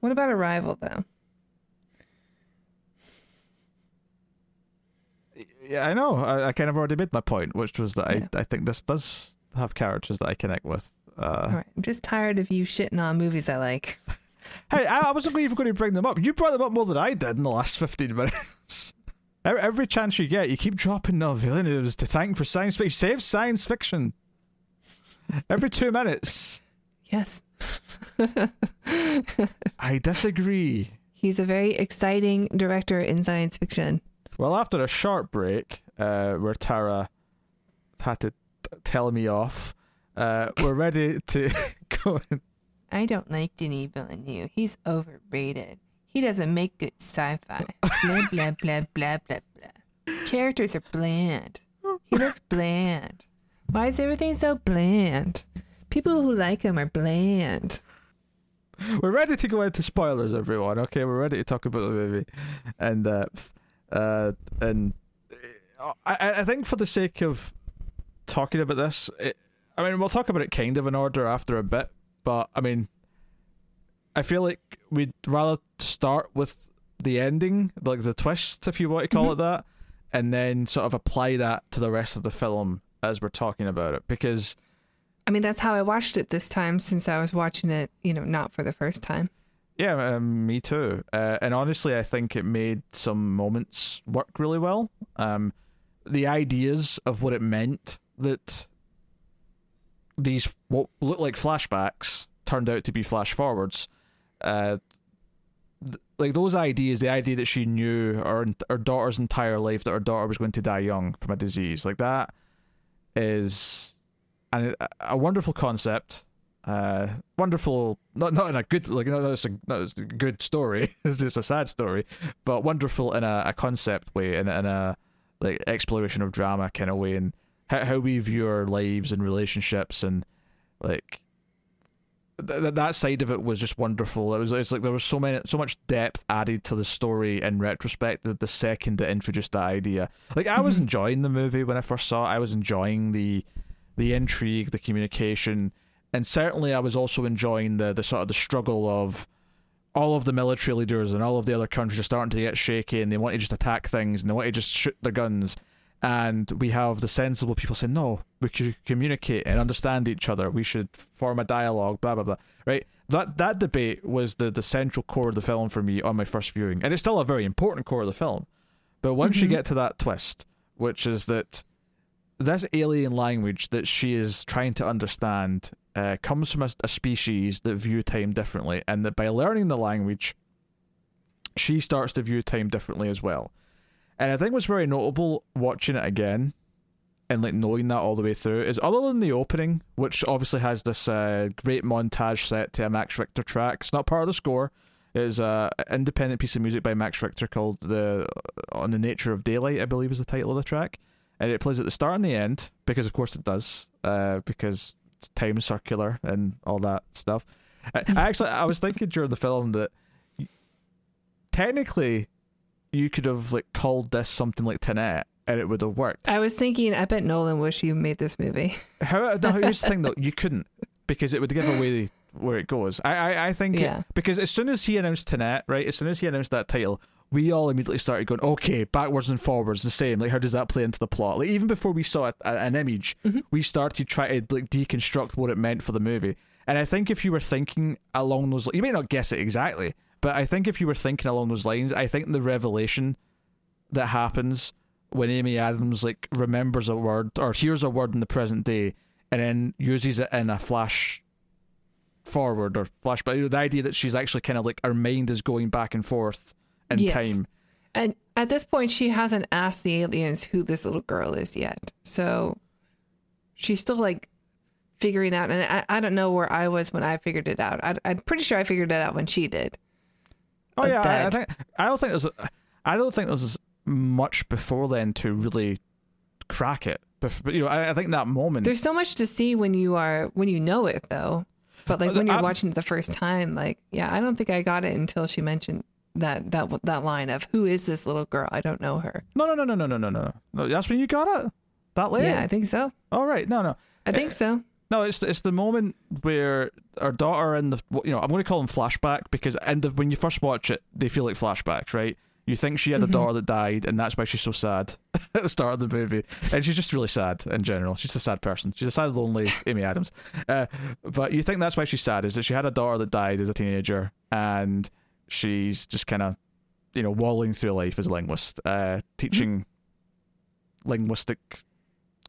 What about Arrival, though? Yeah, I know. I, I kind of already made my point, which was that Yeah. I, I think this does have characters that I connect with. Uh, right, I'm just tired of you shitting on movies I like. hey, I, I wasn't even going to bring them up. You brought them up more than I did in the last 15 minutes. Every, chance you get, you keep dropping no Villeneuve's to thank for science fiction. Save science fiction. Every two minutes. Yes. I disagree. He's a very exciting director in science fiction. Well, after a short break, uh, where Tara had to t- tell me off, uh, we're ready to go. in- I don't like Denis Villeneuve. He's overrated. He doesn't make good sci-fi. blah blah blah blah blah blah. Characters are bland. He looks bland. Why is everything so bland? People who like him are bland. We're ready to go into spoilers, everyone. Okay, we're ready to talk about the movie, and uh, uh, and uh, I, I think for the sake of talking about this, it, I mean, we'll talk about it kind of in order after a bit, but I mean, I feel like we'd rather start with the ending, like the twist, if you want to call Mhm. it that, and then sort of apply that to the rest of the film as we're talking about it, because. I mean, that's how I watched it this time since I was watching it, you know, not for the first time. Yeah, um, me too. Uh, and honestly, I think it made some moments work really well. Um, the ideas of what it meant that these what look like flashbacks turned out to be flash forwards. Uh, like those ideas, the idea that she knew her her daughter's entire life that her daughter was going to die young from a disease, like that, is an, a wonderful concept uh wonderful not not in a good like not it's a, it's a good story it's just a sad story but wonderful in a, a concept way and in a like exploration of drama kind of way and how, how we view our lives and relationships and like th- th- that side of it was just wonderful. It was it's like there was so many so much depth added to the story in retrospect that the second it introduced that idea. Like i was Mhm. enjoying the movie when i first saw it. I was enjoying the the intrigue the communication and certainly I was also enjoying the the sort of the struggle of all of the military leaders and all of the other countries are starting to get shaky and they want to just attack things and they want to just shoot their guns and we have the sensible people saying no we should communicate and understand each other we should form a dialogue blah blah blah right that that debate was the the central core of the film for me on my first viewing and it's still a very important core of the film but once you Mhm. get to that twist which is that this alien language that she is trying to understand uh, comes from a, a species that view time differently, and that by learning the language, she starts to view time differently as well. And I think what's very notable watching it again, and like knowing that all the way through, is other than the opening, which obviously has this uh, great montage set to a Max Richter track. It's not part of the score. It's a independent piece of music by Max Richter called the "On the Nature of Daylight," I believe is the title of the track, and it plays at the start and the end because, of course, it does. Uh, because time circular and all that stuff. I, I actually, I was thinking during the film that technically you could have like called this something like Tenet and it would have worked. I was thinking, I bet Nolan wish you made this movie. How, no, here's the thing though, you couldn't because it would give away where it goes. I, I, I think it- Yeah. because as soon as he announced Tenet, right, as soon as he announced that title, we all immediately started going, okay, backwards and forwards, the same. Like, how does that play into the plot? Like, even before we saw a, a- an image, Mhm. we started trying to like deconstruct what it meant for the movie. And I think if you were thinking along those, you may not guess it exactly, but I think if you were thinking along those lines, I think the revelation that happens when Amy Adams like remembers a word or hears a word in the present day and then uses it in a flash forward or flash. But the idea that she's actually kind of like her mind is going back and forth in Yes. time. And at this point, she hasn't asked the aliens who this little girl is yet. So she's still like figuring out. And I, I don't know where I was when I figured it out. I, I'm pretty sure I figured it out when she did. Oh yeah, I, I think I don't think there's I don't think there's much before then to really crack it. Bef- But you know, I, I think that moment. There's so much to see when you are when you know it though. But like Uh, when you're I'm- watching it the first time, like yeah, I don't think I got it until she mentioned that that that line of who is this little girl? I don't know her. no, no, no, no, no, no, no, no. No, that's when you got it. That late. Yeah, I think so. All right. No, no. I think so. No, it's it's the moment where our daughter and the you know I'm going to call them flashback because and the, when you first watch it they feel like flashbacks, right? You think she had a Mhm. daughter that died, and that's why she's so sad at the start of the movie, and she's just really sad in general. She's a sad person. She's a sad, lonely Amy Adams. Uh, but you think that's why she's sad is that she had a daughter that died as a teenager, and she's just kind of you know walling through life as a linguist, uh, teaching linguistic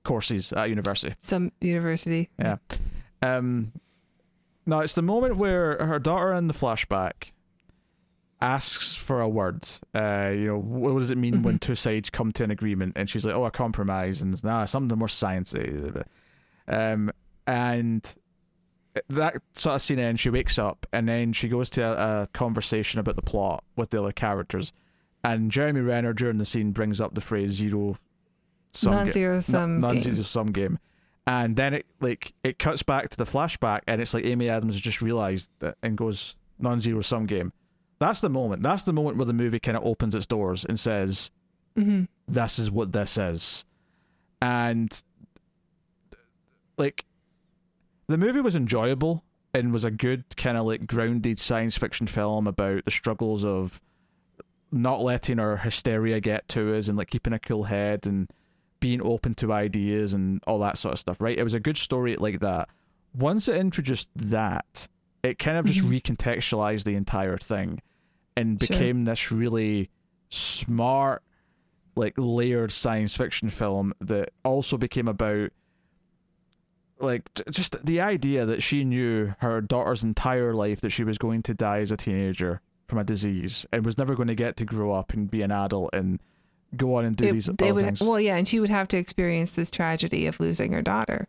courses at university. Some university. Yeah. Um, no, it's the moment where her daughter in the flashback asks for a word. Uh, you know, what does it mean when two sides come to an agreement? And she's like, "Oh, a compromise," and it's, nah, something more sciencey. Um, and that sort of scene ends. She wakes up, and then she goes to a, a conversation about the plot with the other characters. And Jeremy Renner during the scene brings up the phrase zero sum Non-zero sum non game. zero sum game. And then it like it cuts back to the flashback and it's like Amy Adams just realised that and goes non zero sum game. That's the moment. That's the moment where the movie kind of opens its doors and says, hmm This is what this is. And like the movie was enjoyable and was a good kind of like grounded science fiction film about the struggles of not letting our hysteria get to us and like keeping a cool head and being open to ideas and all that sort of stuff, right? It was a good story like that. Once it introduced that, it kind of just Mhm. recontextualized the entire thing and Sure. became this really smart, like layered science fiction film that also became about like just the idea that she knew her daughter's entire life that she was going to die as a teenager from a disease and was never going to get to grow up and be an adult and go on and do It- these they other would things. well, yeah, and she would have to experience this tragedy of losing her daughter.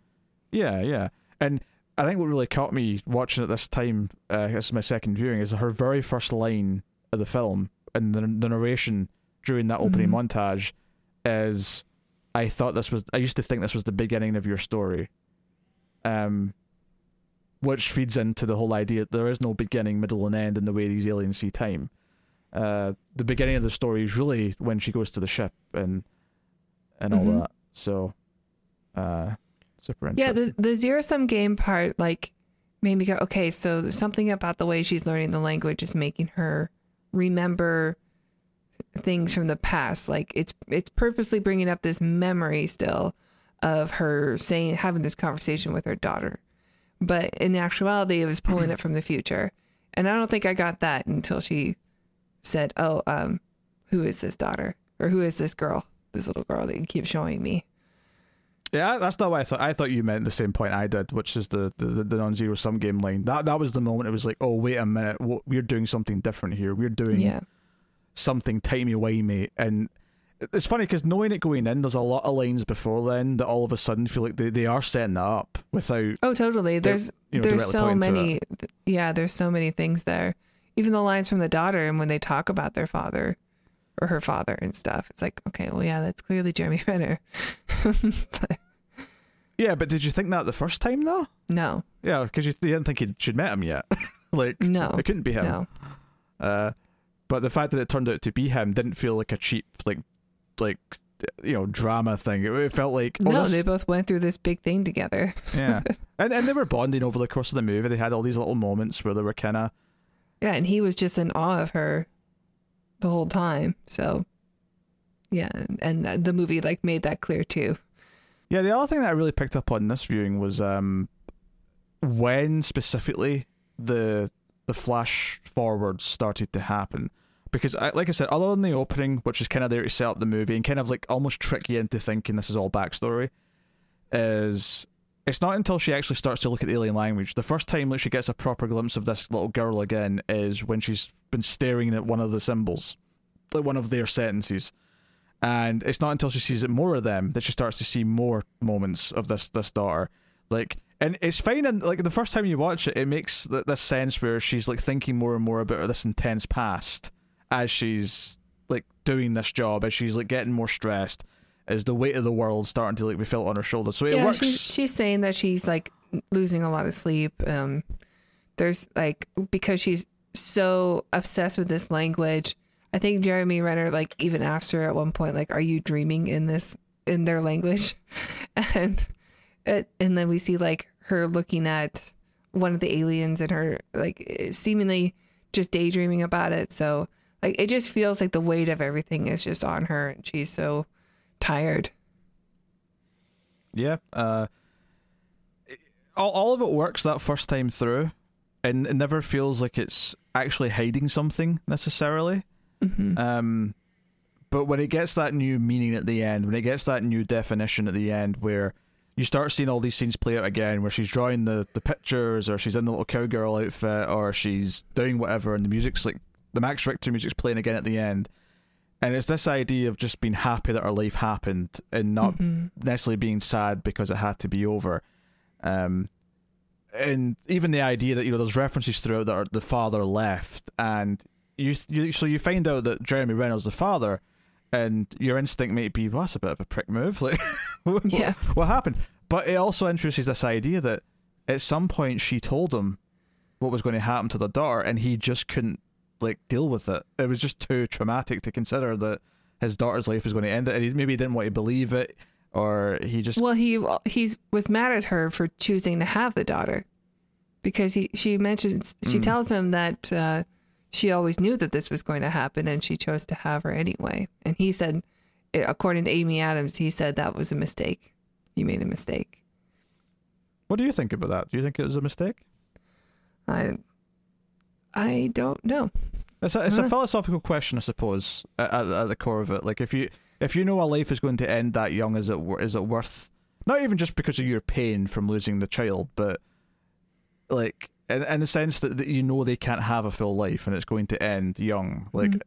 Yeah, yeah. And I think what really caught me watching it this time, uh, this is my second viewing, is her very first line of the film and the, the narration during that opening Mhm. montage is, "I thought this was. I used to think this was the beginning of your story." Um, which feeds into the whole idea that there is no beginning, middle, and end in the way these aliens see time. Uh, the beginning of the story is really when she goes to the ship and and all Mhm. that. So, uh, super interesting. Yeah, the the zero sum game part like made me go, okay, so something about the way she's learning the language is making her remember things from the past. Like it's it's purposely bringing up this memory still of her saying having this conversation with her daughter, but in actuality, it was pulling it from the future. And I don't think I got that until she said, "Oh, um, who is this daughter or who is this girl? This little girl that you keep showing me." Yeah, that's not what I thought. I thought you meant the same point I did, which is the the, the non-zero sum game line. That that was the moment. It was like, oh wait a minute, we're doing something different here. We're doing Yeah. something timey wimey, and it's funny because knowing it going in, there's a lot of lines before then that all of a sudden feel like they, they are setting that up without Oh, totally. There's you know there's so many. Yeah, there's so many things there. Even the lines from the daughter, and when they talk about their father or her father and stuff, it's like, okay, well, yeah, that's clearly Jeremy Renner. but Yeah, but did you think that the first time though? no, Yeah, because you, you didn't think you should met him yet. like, No. it couldn't be him. no. Uh, but the fact that it turned out to be him didn't feel like a cheap, like, like you know, drama thing. It, it felt like oh, no, this- they both went through this big thing together. yeah, and and they were bonding over the course of the movie. They had all these little moments where they were kind of Yeah, and he was just in awe of her the whole time. So, yeah, and, the movie like made that clear too. yeah. The other thing that I really picked up on this viewing was um when specifically the the flash forwards started to happen. Because, I, like I said, other than the opening, which is kind of there to set up the movie and kind of like almost trick you into thinking this is all backstory, is it's not until she actually starts to look at the alien language. The first time that she gets a proper glimpse of this little girl again is when she's been staring at one of the symbols, like one of their sentences. And it's not until she sees it more of them that she starts to see more moments of this this daughter. Like, and it's fine. And like the first time you watch it, it makes th- this sense where she's like thinking more and more about this intense past as she's like doing this job, as she's like getting more stressed is the weight of the world starting to like be felt on her shoulders. So it yeah, works. she's, she's saying that she's like losing a lot of sleep. Um, there's like because she's so obsessed with this language. I think Jeremy Renner like even asked her at one point, like, "Are you dreaming in this in their language?" and it, and then we see like her looking at one of the aliens and her like seemingly just daydreaming about it. So like it just feels like the weight of everything is just on her, and she's so tired. Yeah. Uh, all, all of it works that first time through, and it never feels like it's actually hiding something necessarily. Mm-hmm. Um, but when it gets that new meaning at the end, when it gets that new definition at the end, where you start seeing all these scenes play out again, where she's drawing the, the pictures, or she's in the little cowgirl outfit, or she's doing whatever, and the music's like the Max Richter music's playing again at the end. And it's this idea of just being happy that her life happened and not Mhm. necessarily being sad because it had to be over. Um, and even the idea that you know there's references throughout that are, the father left, and you, you so you find out that Jeremy Renner's the father, and your instinct might be, well, that's a bit of a prick move. Like, what, Yeah. what happened? But it also introduces this idea that at some point she told him what was going to happen to the daughter, and he just couldn't like deal with it. It was just too traumatic to consider that his daughter's life was going to end it, and he maybe didn't want to believe it, or he just Well, he he was mad at her for choosing to have the daughter because he she mentions she Mm. tells him that uh, she always knew that this was going to happen and she chose to have her anyway. And he said, eh, according to Amy Adams, he said that was a mistake. You made a mistake. What do you think about that? Do you think it was a mistake? I I don't know. It's a, it's a philosophical question, I suppose, at, at, the core of it. Like if you if you know a life is going to end that young, is it is it worth? Not even just because of your pain from losing the child, but like in, in the sense that, that you know they can't have a full life and it's going to end young. Like Mhm.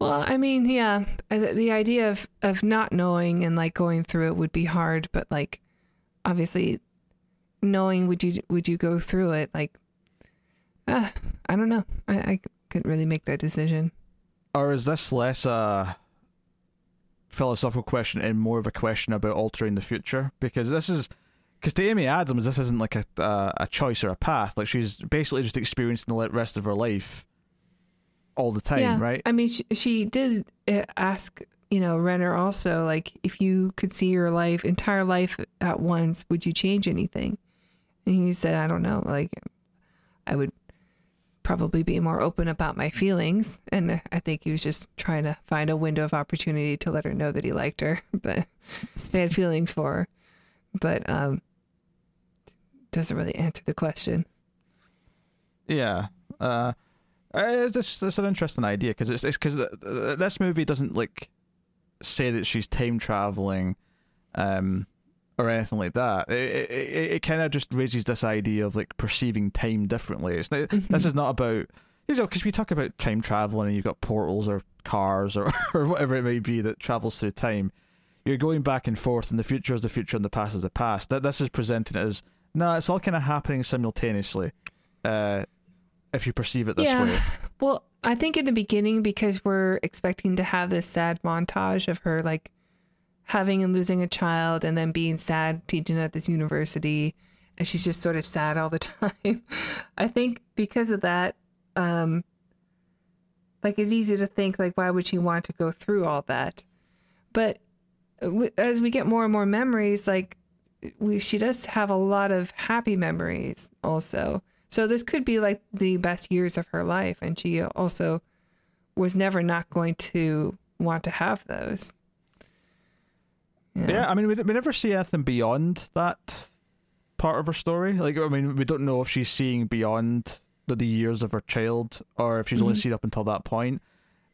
Well, I mean, yeah, the idea of of not knowing and like going through it would be hard, but like obviously knowing would you would you go through it like uh, I don't know. I, I couldn't really make that decision. or is this less a philosophical question and more of a question about altering the future? Because this is because to Amy Adams, this isn't like a a, a choice or a path. Like she's basically just experiencing the rest of her life all the time, yeah, right? I mean, she, she did uh, ask, you know, Renner also like if you could see your life entire life at once, would you change anything? And he said, I don't know. Like, I would probably be more open about my feelings. And I think he was just trying to find a window of opportunity to let her know that he liked her, but they had feelings for her. But um, doesn't really answer the question. Yeah. Uh, uh, this this an interesting idea because it's it's because this movie doesn't like say that she's time traveling, um, or anything like that. It it, it kind of just raises this idea of like perceiving time differently. It's not, this is not about you know because we talk about time traveling and you've got portals or cars or or whatever it may be that travels through time. You're going back and forth, and the future is the future, and the past is the past. That this is presented as no, it's all kind of happening simultaneously. Uh, if you perceive it this Yeah. way. Well, I think in the beginning, because we're expecting to have this sad montage of her like having and losing a child and then being sad teaching at this university and she's just sort of sad all the time. I think because of that, um, like it's easy to think like why would she want to go through all that? But as we get more and more memories, like we she does have a lot of happy memories also. So this could be like the best years of her life, and she also was never not going to want to have those. Yeah, I mean, we, we never see anything beyond that part of her story. Like, I mean, we don't know if she's seeing beyond the, the years of her child or if she's only Mhm. seen up until that point.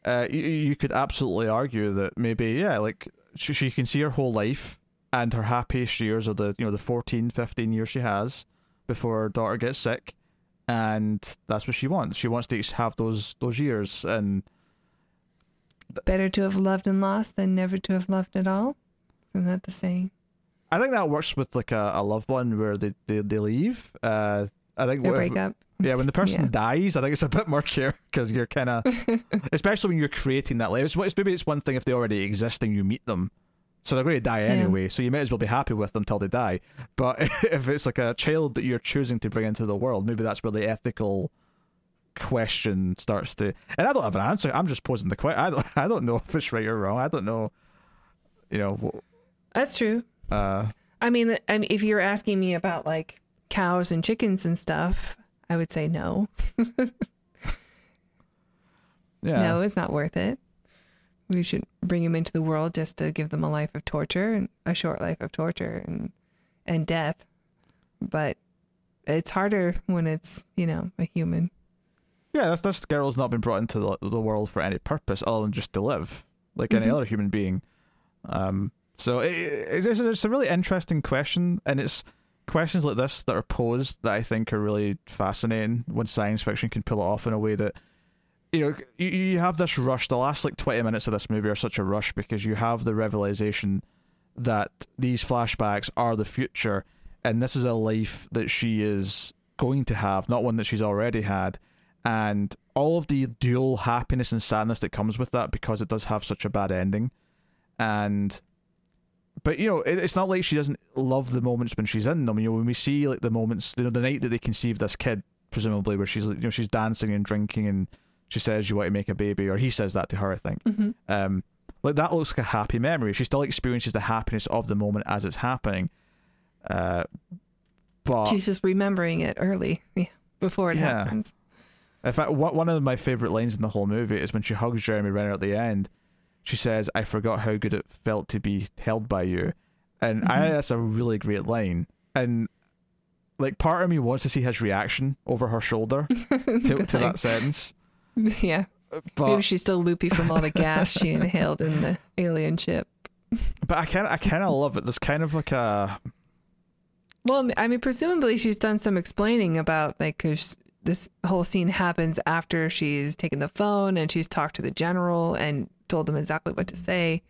Uh, you, you could absolutely argue that maybe, yeah, like she, she can see her whole life and her happiest years are the you know the 14, 15 years she has before her daughter gets sick, and that's what she wants. She wants to have those those years, and Better to have loved and lost than never to have loved at all. Isn't that the saying? I think that works with like a, a loved one where they they, they leave. Uh, I think They what if- break up. Yeah, when the person Yeah. dies, I think it's a bit murkier because you're kind of, especially when you're creating that life. It's, it's maybe it's one thing if they already exist and you meet them, so they're going to die Yeah. anyway. So you might as well be happy with them till they die. But if it's like a child that you're choosing to bring into the world, maybe that's where the ethical question starts to. And I don't have an answer. I'm just posing the question. I don't. I don't know if it's right or wrong. I don't know. You know. That's true. Uh, I mean, I mean, if you're asking me about like cows and chickens and stuff, I would say no. yeah. No, it's not worth it. We should bring them into the world just to give them a life of torture and a short life of torture and and death. But it's harder when it's, you know, a human. Yeah, that's this girl's not been brought into the, the world for any purpose other than just to live, like any Mhm. other human being. Um, so it, it's, it's, a really interesting question, and it's questions like this that are posed that I think are really fascinating when science fiction can pull it off in a way that you know you, you have this rush. The last like twenty minutes of this movie are such a rush because you have the revelation that these flashbacks are the future, and this is a life that she is going to have, not one that she's already had and all of the dual happiness and sadness that comes with that because it does have such a bad ending and but you know it, it's not like she doesn't love the moments when she's in them you know when we see like the moments you know the night that they conceive this kid presumably where she's you know she's dancing and drinking and she says you want to make a baby or he says that to her i think Mm-hmm. um like that looks like a happy memory she still experiences the happiness of the moment as it's happening uh but She's just remembering it early, yeah, before it Yeah. happens. In fact, one of my favorite lines in the whole movie is when she hugs Jeremy Renner at the end. She says, "I forgot how good it felt to be held by you," and I Mhm. that's a really great line. And like, part of me wants to see his reaction over her shoulder to, to that sentence. yeah, But maybe she's still loopy from all the gas she inhaled in the alien ship. but I kind I kind of love it. There's kind of like a Well, I mean, presumably she's done some explaining about like because this whole scene happens after she's taken the phone and she's talked to the general and told them exactly what to say,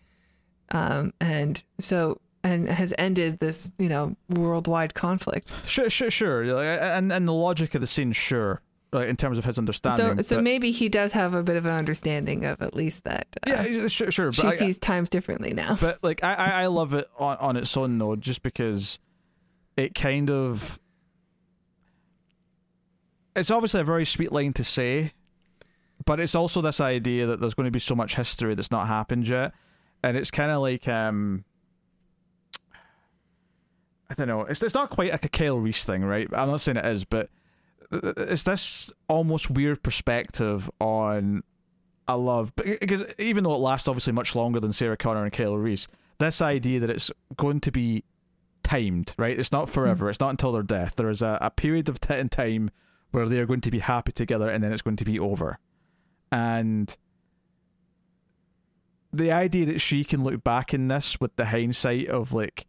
um, and so and has ended this you know worldwide conflict. sure sure sure, like, and and the logic of the scene, sure, like in terms of his understanding. so but- maybe he does have a bit of an understanding of at least that. Uh, yeah, sure, sure. she I- sees times differently now. but like I, I I love it on, on its own though, just because it kind of it's obviously a very sweet line to say, but it's also this idea that there's going to be so much history that's not happened yet, and it's kind of like um. I don't know. It's it's not quite like a Kyle Reese thing, right? I'm not saying it is, but it's this almost weird perspective on a love, because even though it lasts obviously much longer than Sarah Connor and Kyle Reese, this idea that it's going to be timed, right? It's not forever. It's not until their death. There is a, a period of t- time where they are going to be happy together, and then it's going to be over. And the idea that she can look back in this with the hindsight of like,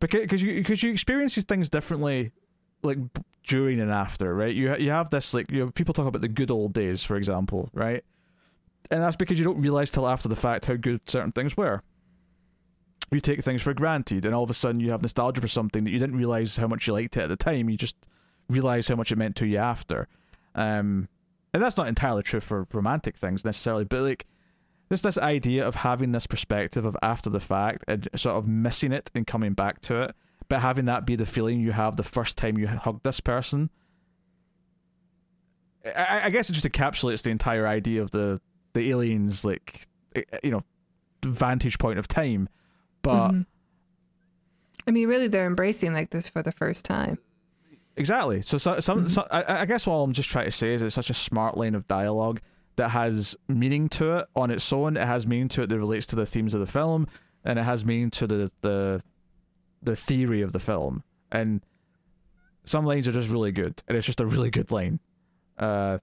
because because you because you experience these things differently, like during and after, right? You you have this like you know people talk about the good old days, for example, right? And that's because you don't realize till after the fact how good certain things were you take things for granted and all of a sudden you have nostalgia for something that you didn't realize how much you liked it at the time you just realize how much it meant to you after um and that's not entirely true for romantic things necessarily but like just this idea of having this perspective of after the fact and sort of missing it and coming back to it but having that be the feeling you have the first time you hugged this person I, I guess it just encapsulates the entire idea of the the aliens like eh, you know vantage point of time but Mhm. I mean, really, they're embracing like this for the first time. Exactly. So, so, some, Mhm. so I, I guess what I'm just trying to say is it's such a smart line of dialogue that has meaning to it on its own. It has meaning to it that relates to the themes of the film, and it has meaning to the the the theory of the film. And some lines are just really good, and it's just a really good line. Uh,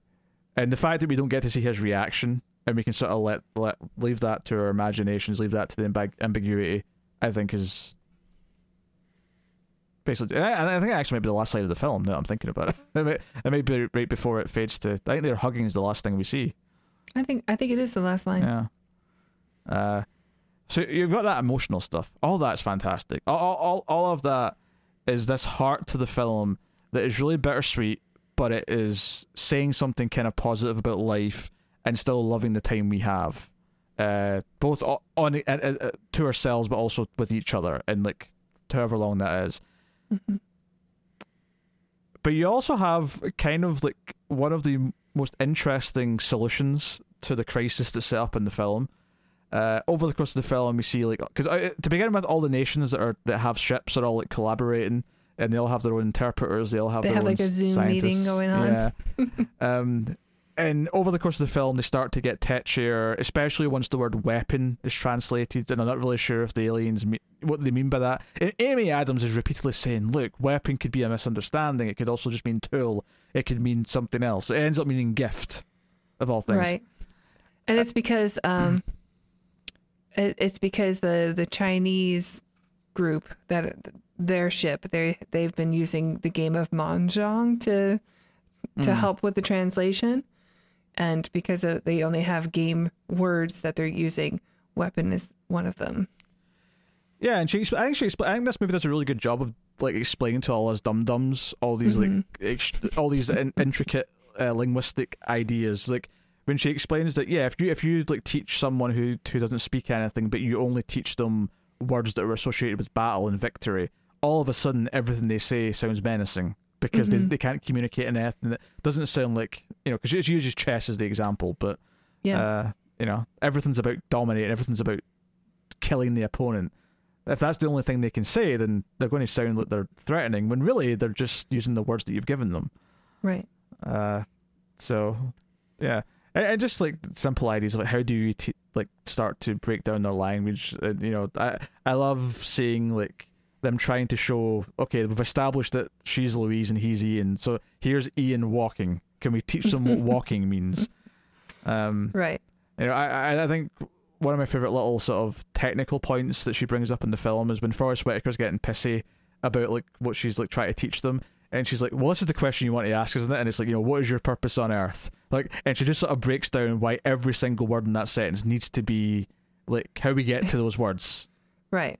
and the fact that we don't get to see his reaction, and we can sort of let let leave that to our imaginations, leave that to the ambig- ambiguity, I think is basically, and I, I think it actually might be the last slide of the film. Now I'm thinking about it. It may, it may be right before it fades to. I think they're hugging is the last thing we see. I think I think it is the last line. Yeah. Uh, so you've got that emotional stuff. All that's fantastic. All, all, all, of that is this heart to the film that is really bittersweet, but it is saying something kind of positive about life and still loving the time we have, uh, both o- on uh, uh, to ourselves, but also with each other, and like however long that is. But you also have kind of like one of the most interesting solutions to the crisis that's set up in the film. Uh, over the course of the film, we see like because uh, to begin with, all the nations that are that have ships are all like collaborating, and they all have their own interpreters. They all have They their have, own like, a Zoom meeting going on. Yeah. um, and over the course of the film, they start to get tetchier, especially once the word weapon is translated, and I'm not really sure if the aliens me- what they mean by that. And Amy Adams is repeatedly saying, "Look, weapon could be a misunderstanding. It could also just mean tool. It could mean something else. It ends up meaning gift, of all things." Right. And it's because um it, it's because the the Chinese group that their ship they they've been using the game of mahjong to to Mm. help with the translation and because of, they only have game words that they're using weapon is one of them Yeah, and she. I think she. I think this movie does a really good job of like explaining to all us dum dums all these Mhm. like ex- all these in- intricate uh, linguistic ideas. Like when she explains that, yeah, if you if you like teach someone who who doesn't speak anything, but you only teach them words that are associated with battle and victory, all of a sudden everything they say sounds menacing because they Mhm. they can't communicate in anything that doesn't sound like you know because she uses chess as the example, but yeah uh, you know, everything's about dominating, everything's about killing the opponent. If that's the only thing they can say, then they're going to sound like they're threatening, when really they're just using the words that you've given them. right Uh, so, yeah, and, and just like simple ideas like how do you t- like start to break down their language? And, you know, I I love seeing like them trying to show okay, we've established that she's Louise and he's Ian, so here's Ian walking. Can we teach them what walking means? Um, right you know, I, I I think one of my favorite little sort of technical points that she brings up in the film is when Forest Whitaker's getting pissy about like what she's like trying to teach them, and she's like, "Well, this is the question you want to ask, isn't it?" And it's like, you know, what is your purpose on Earth? Like, and she just sort of breaks down why every single word in that sentence needs to be like how we get to those words. right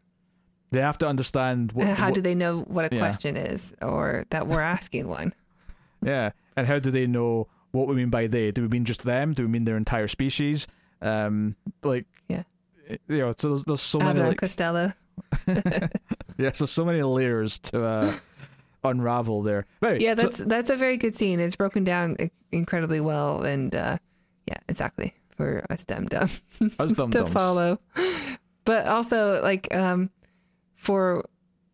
They have to understand what. how what- do they know what a Yeah. question is or that we're asking one Yeah, and how do they know what we mean by they? Do we mean just them? Do we mean their entire species? Um, like Yeah. you know, so there's, there's so many Abbott like Costello yes, there's so many layers to uh, unravel there. Yeah, so- that's that's a very good scene. It's broken down incredibly well, and uh, yeah, exactly for us dumb dumb to follow. But also, like, um, for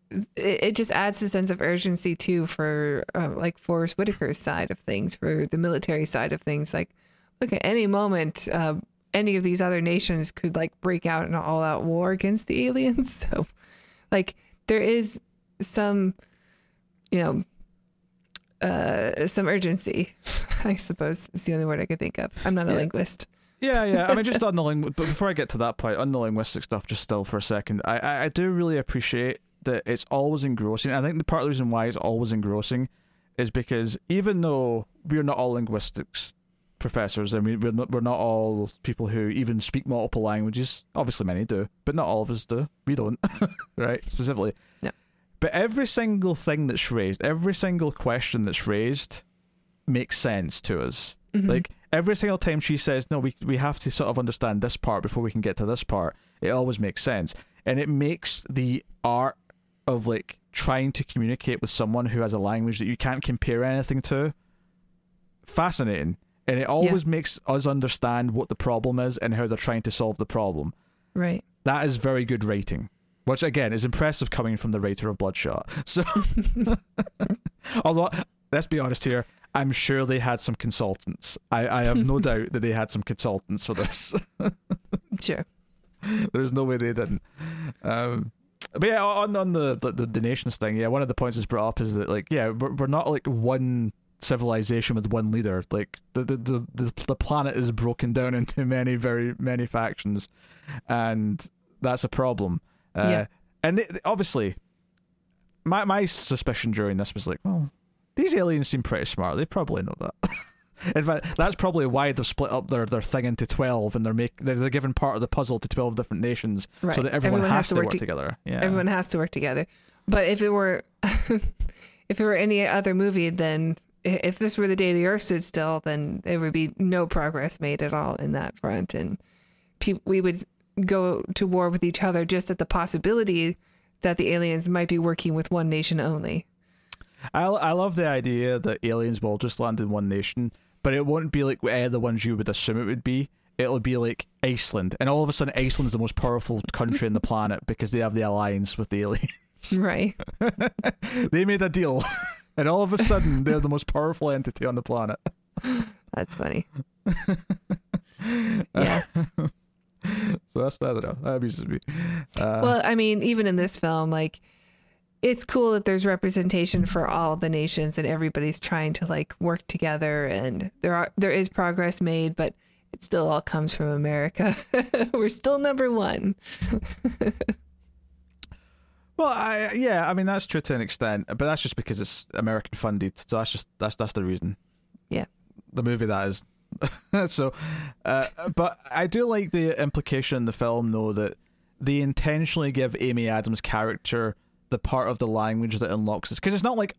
it, it just adds a sense of urgency too for uh, like Forest Whitaker's side of things, for the military side of things. Like, look at any moment, uh, any of these other nations could like break out in an all-out war against the aliens. So, like, there is some, you know, uh, some urgency. I suppose is the only word I could think of. I'm not a Yeah. linguist. Yeah, yeah. I mean, just on the ling- but before I get to that point, on the linguistic stuff, just still for a second, I, I, I do really appreciate that it's always engrossing. I think the part of the reason why it's always engrossing is because even though we're not all linguistics professors, I mean, we're not, we're not all people who even speak multiple languages. Obviously, many do, but not all of us do. We don't, right? Specifically. Yeah. But every single thing that's raised, every single question that's raised, makes sense to us. Mhm. Like every single time she says, "No, we we have to sort of understand this part before we can get to this part," it always makes sense, and it makes the art of like trying to communicate with someone who has a language that you can't compare anything to fascinating, and it always makes us understand what the problem is and how they're trying to solve the problem. right. That is very good writing. Which again is impressive coming from the writer of Bloodshot. So, although let's be honest here, I'm sure they had some consultants. I, I have no doubt that they had some consultants for this. Sure. There's no way they didn't. Um, but yeah, on on the, the the nations thing, yeah, one of the points that's brought up is that like, yeah, we're, we're not like one civilization with one leader. Like the the, the the the planet is broken down into many very many factions, and that's a problem. Uh, Yeah. And they, obviously, my my suspicion during this was like, well, these aliens seem pretty smart. They probably know that. In fact, that's probably why they've split up their, their thing into twelve, and they're make they're, they're giving part of the puzzle to twelve different nations, Right. so that everyone, Everyone has, has to work to- together. Yeah, Everyone has to work together. But if it were, if it were any other movie, then if this were the day the Earth stood still, then there would be no progress made at all in that front, and pe- we would go to war with each other just at the possibility that the aliens might be working with one nation only. I I love the idea that aliens will just land in one nation, but it won't be like uh, the ones you would assume it would be. It'll be like Iceland, and all of a sudden, Iceland is the most powerful country on the planet because they have the alliance with the aliens. Right. they made a deal, and all of a sudden, they're the most powerful entity on the planet. That's funny. Yeah. So that's that. I don't know. That amuses me. Uh, Well, I mean, even in this film, like it's cool that there's representation for all the nations and everybody's trying to like work together and there are there is progress made, but it still all comes from America. We're still number one. Well, I, yeah, I mean that's true to an extent, but that's just because it's American funded. So that's just that's that's the reason. Yeah. the movie that is. so, uh, but I do like the implication in the film, though, that they intentionally give Amy Adams' character the part of the language that unlocks this, because it's not like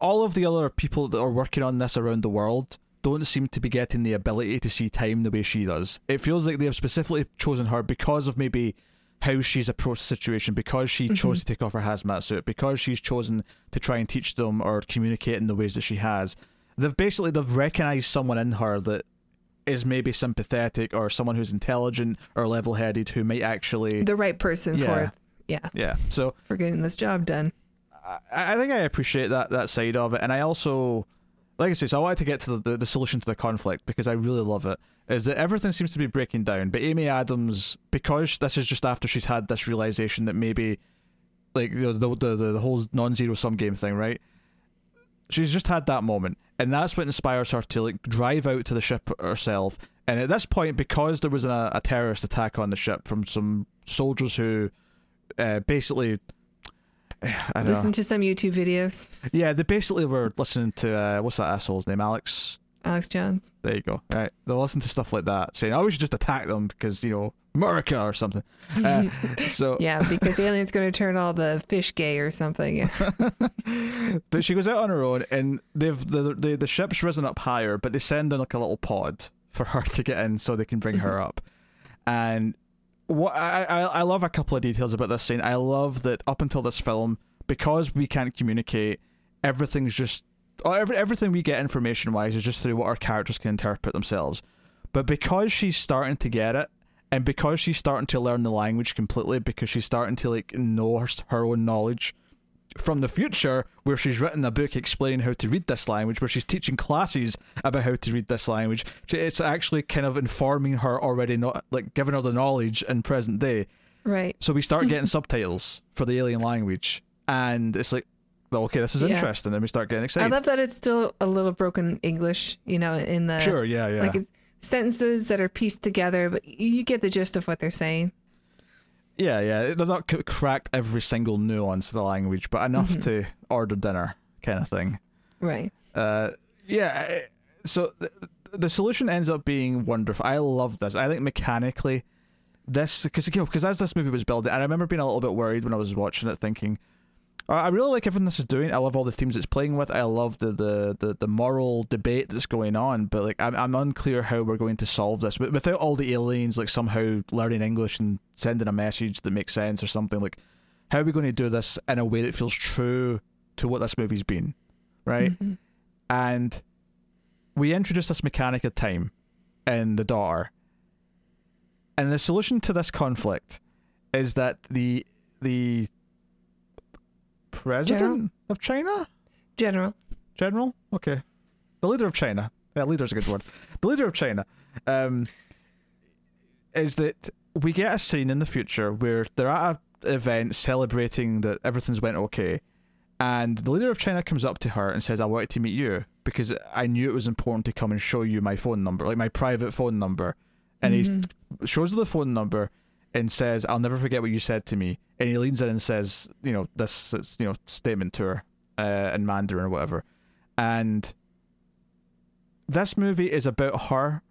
all of the other people that are working on this around the world don't seem to be getting the ability to see time the way she does. It feels like they have specifically chosen her because of maybe how she's approached the situation, because she chose mm-hmm. to take off her hazmat suit, because she's chosen to try and teach them or communicate in the ways that she has. They've basically they've recognized someone in her that is maybe sympathetic or someone who's intelligent or level headed who might actually The right person for Yeah. it. Yeah, yeah. So for getting this job done. I, I think I appreciate that that side of it, and I also, like I say, so I wanted to get to the, the, the solution to the conflict because I really love it. Is that everything seems to be breaking down, but Amy Adams, because this is just after she's had this realization that maybe, like you know, the the the, the whole non-zero sum game thing, right? She's just had that moment, and that's what inspires her to like drive out to the ship herself. And at this point, because there was a, a terrorist attack on the ship from some soldiers who, uh, basically, I don't know. Listen to some YouTube videos. Yeah, they basically were listening to uh, what's that asshole's name, Alex. Alex Jones. There you go. Right, they'll listen to stuff like that, saying, "Oh, we should just attack them because you know America or something." Uh, so, Yeah, because the alien's going to turn all the fish gay or something. Yeah. but she goes out on her own, and they've the, the the ship's risen up higher, but they send in like a little pod for her to get in so they can bring her up. And what I, I I love a couple of details about this scene. I love that up until this film, because we can't communicate, everything's just oh, every, everything we get information wise is just through what our characters can interpret themselves. But because she's starting to get it, and because she's starting to learn the language completely, because she's starting to like know her, her own knowledge from the future, where she's written a book explaining how to read this language, where she's teaching classes about how to read this language. It's actually kind of informing her already, not like giving her the knowledge in present day. right. So we start getting subtitles for the alien language, and it's like, well, okay, this is Yeah. interesting, and we start getting excited. I love that it's still a little broken English, you know, in the sure, yeah, yeah. like it's sentences that are pieced together, but you get the gist of what they're saying. Yeah, yeah. They're not c- cracked every single nuance of the language, but enough Mhm. to order dinner, kind of thing. Right. Uh, yeah. So th- the solution ends up being wonderful. I love this. I think mechanically, this because you know because as this movie was building, and I remember being a little bit worried when I was watching it, thinking. "I really like everything this is doing. I love all the themes it's playing with. I love the the, the, the moral debate that's going on. But like, I'm I'm unclear how we're going to solve this Wi- without all the aliens like somehow learning English and sending a message that makes sense or something. Like, how are we going to do this in a way that feels true to what this movie's been, right? Mhm. and we introduce this mechanic of time in the daughter and the solution to this conflict is that the the president General? of china General. general okay the leader of china yeah leader's a good word the leader of china um is that we get a scene in the future where they're at a event celebrating that everything's went okay and the leader of China comes up to her and says, I wanted to meet you because I knew it was important to come and show you my phone number, like my private phone number. And Mhm. he shows her the phone number and says, "I'll never forget what you said to me." And he leans in and says, "You know this, you know statement to her uh, in Mandarin or whatever," and this movie is about her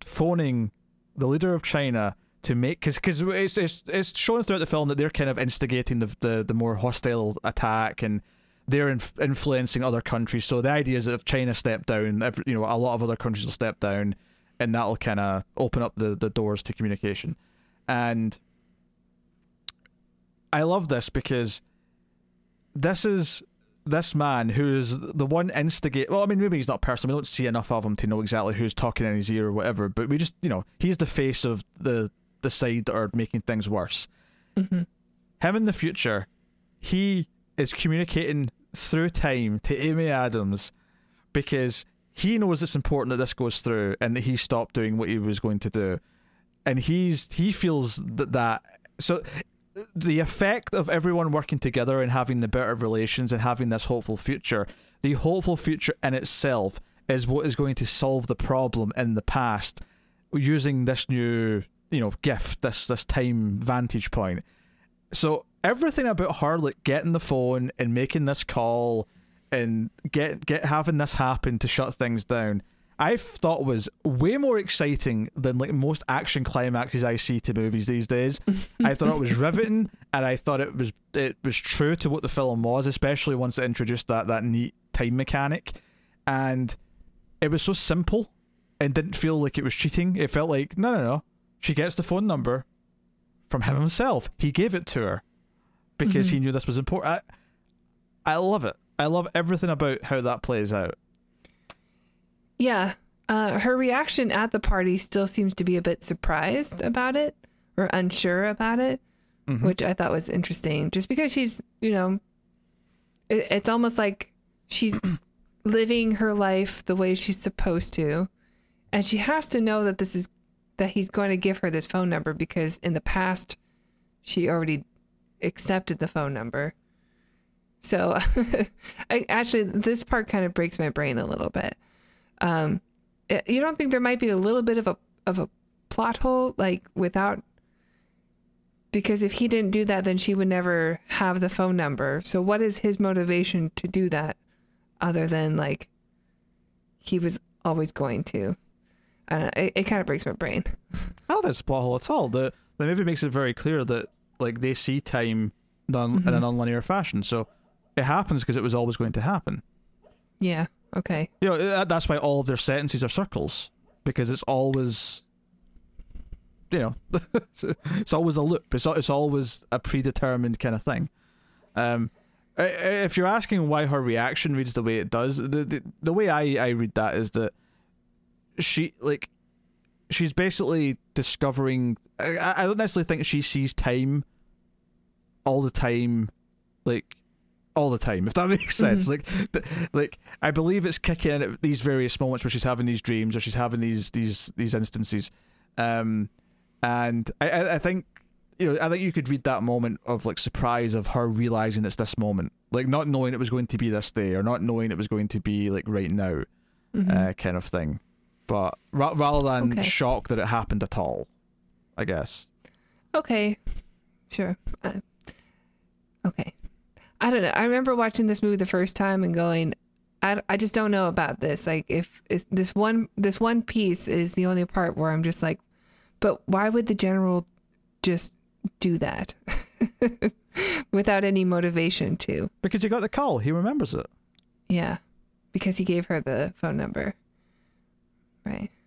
phoning the leader of China to make because because it's, it's it's shown throughout the film that they're kind of instigating the the, the more hostile attack and they're inf- influencing other countries. So the idea is that if China step down, every, you know, a lot of other countries will step down, and that'll kind of open up the the doors to communication. And I love this because this is this man who is the one instigate. Well, I mean, maybe he's not personal. We don't see enough of him to know exactly who's talking in his ear or whatever. But we just, you know, he's the face of the the side that are making things worse. Mm-hmm. Him in the future, he is communicating through time to Amy Adams because he knows it's important that this goes through and that he stopped doing what he was going to do, and he's he feels that that so the effect of everyone working together and having the better relations and having this hopeful future, the hopeful future in itself is what is going to solve the problem in the past using this new, you know, gift, this this time vantage point. So everything about like getting the phone and making this call and get get having this happen to shut things down I thought was way more exciting than like most action climaxes I see to movies these days. I thought it was riveting, and I thought it was it was true to what the film was, especially once it introduced that that neat time mechanic, and it was so simple and didn't feel like it was cheating. It felt like no, no, no. She gets the phone number from him himself. He gave it to her because Mm-hmm. he knew this was important. I, I love it. I love everything about how that plays out. Yeah. Uh, her reaction at the party still seems to be a bit surprised about it or unsure about it, Mm-hmm. which I thought was interesting. Just because she's, you know, it, it's almost like she's living her life the way she's supposed to. And she has to know that this is, that he's going to give her this phone number because in the past, she already accepted the phone number. So I, actually, this part kind of breaks my brain a little bit um eh, you don't think there might be a little bit of a of a plot hole like without because if he didn't do that then she would never have the phone number. So what is his motivation to do that other than like he was always going to? Uh, it, it kind of breaks my brain. Oh, that's a plot hole at all. The the movie makes it very clear that like they see time done in a non-linear fashion, so it happens because it was always going to happen. yeah okay You know that's why all of their sentences are circles because it's always, you know, it's always a loop. It's it's always a predetermined kind of thing. Um, if you're asking why her reaction reads the way it does, the the, the way I I read that is that she like she's basically discovering. I, I don't necessarily think she sees time all the time, like all the time. If that makes sense, like, th- like I believe it's kicking in at these various moments where she's having these dreams or she's having these these these instances, um, and I I, think. You know, I think you could read that moment of like surprise of her realizing it's this moment, like not knowing it was going to be this day or not knowing it was going to be like right now, uh, kind of thing. But ra- rather than Okay. shock that it happened at all, I guess. Okay, sure. Uh, okay, I don't know. I remember watching this movie the first time and going, I, I just don't know about this. Like, if, if this one this one piece is the only part where I'm just like, but why would the general just do that without any motivation to? Because he got the call, he remembers it. Yeah, because he gave her the phone number. Right.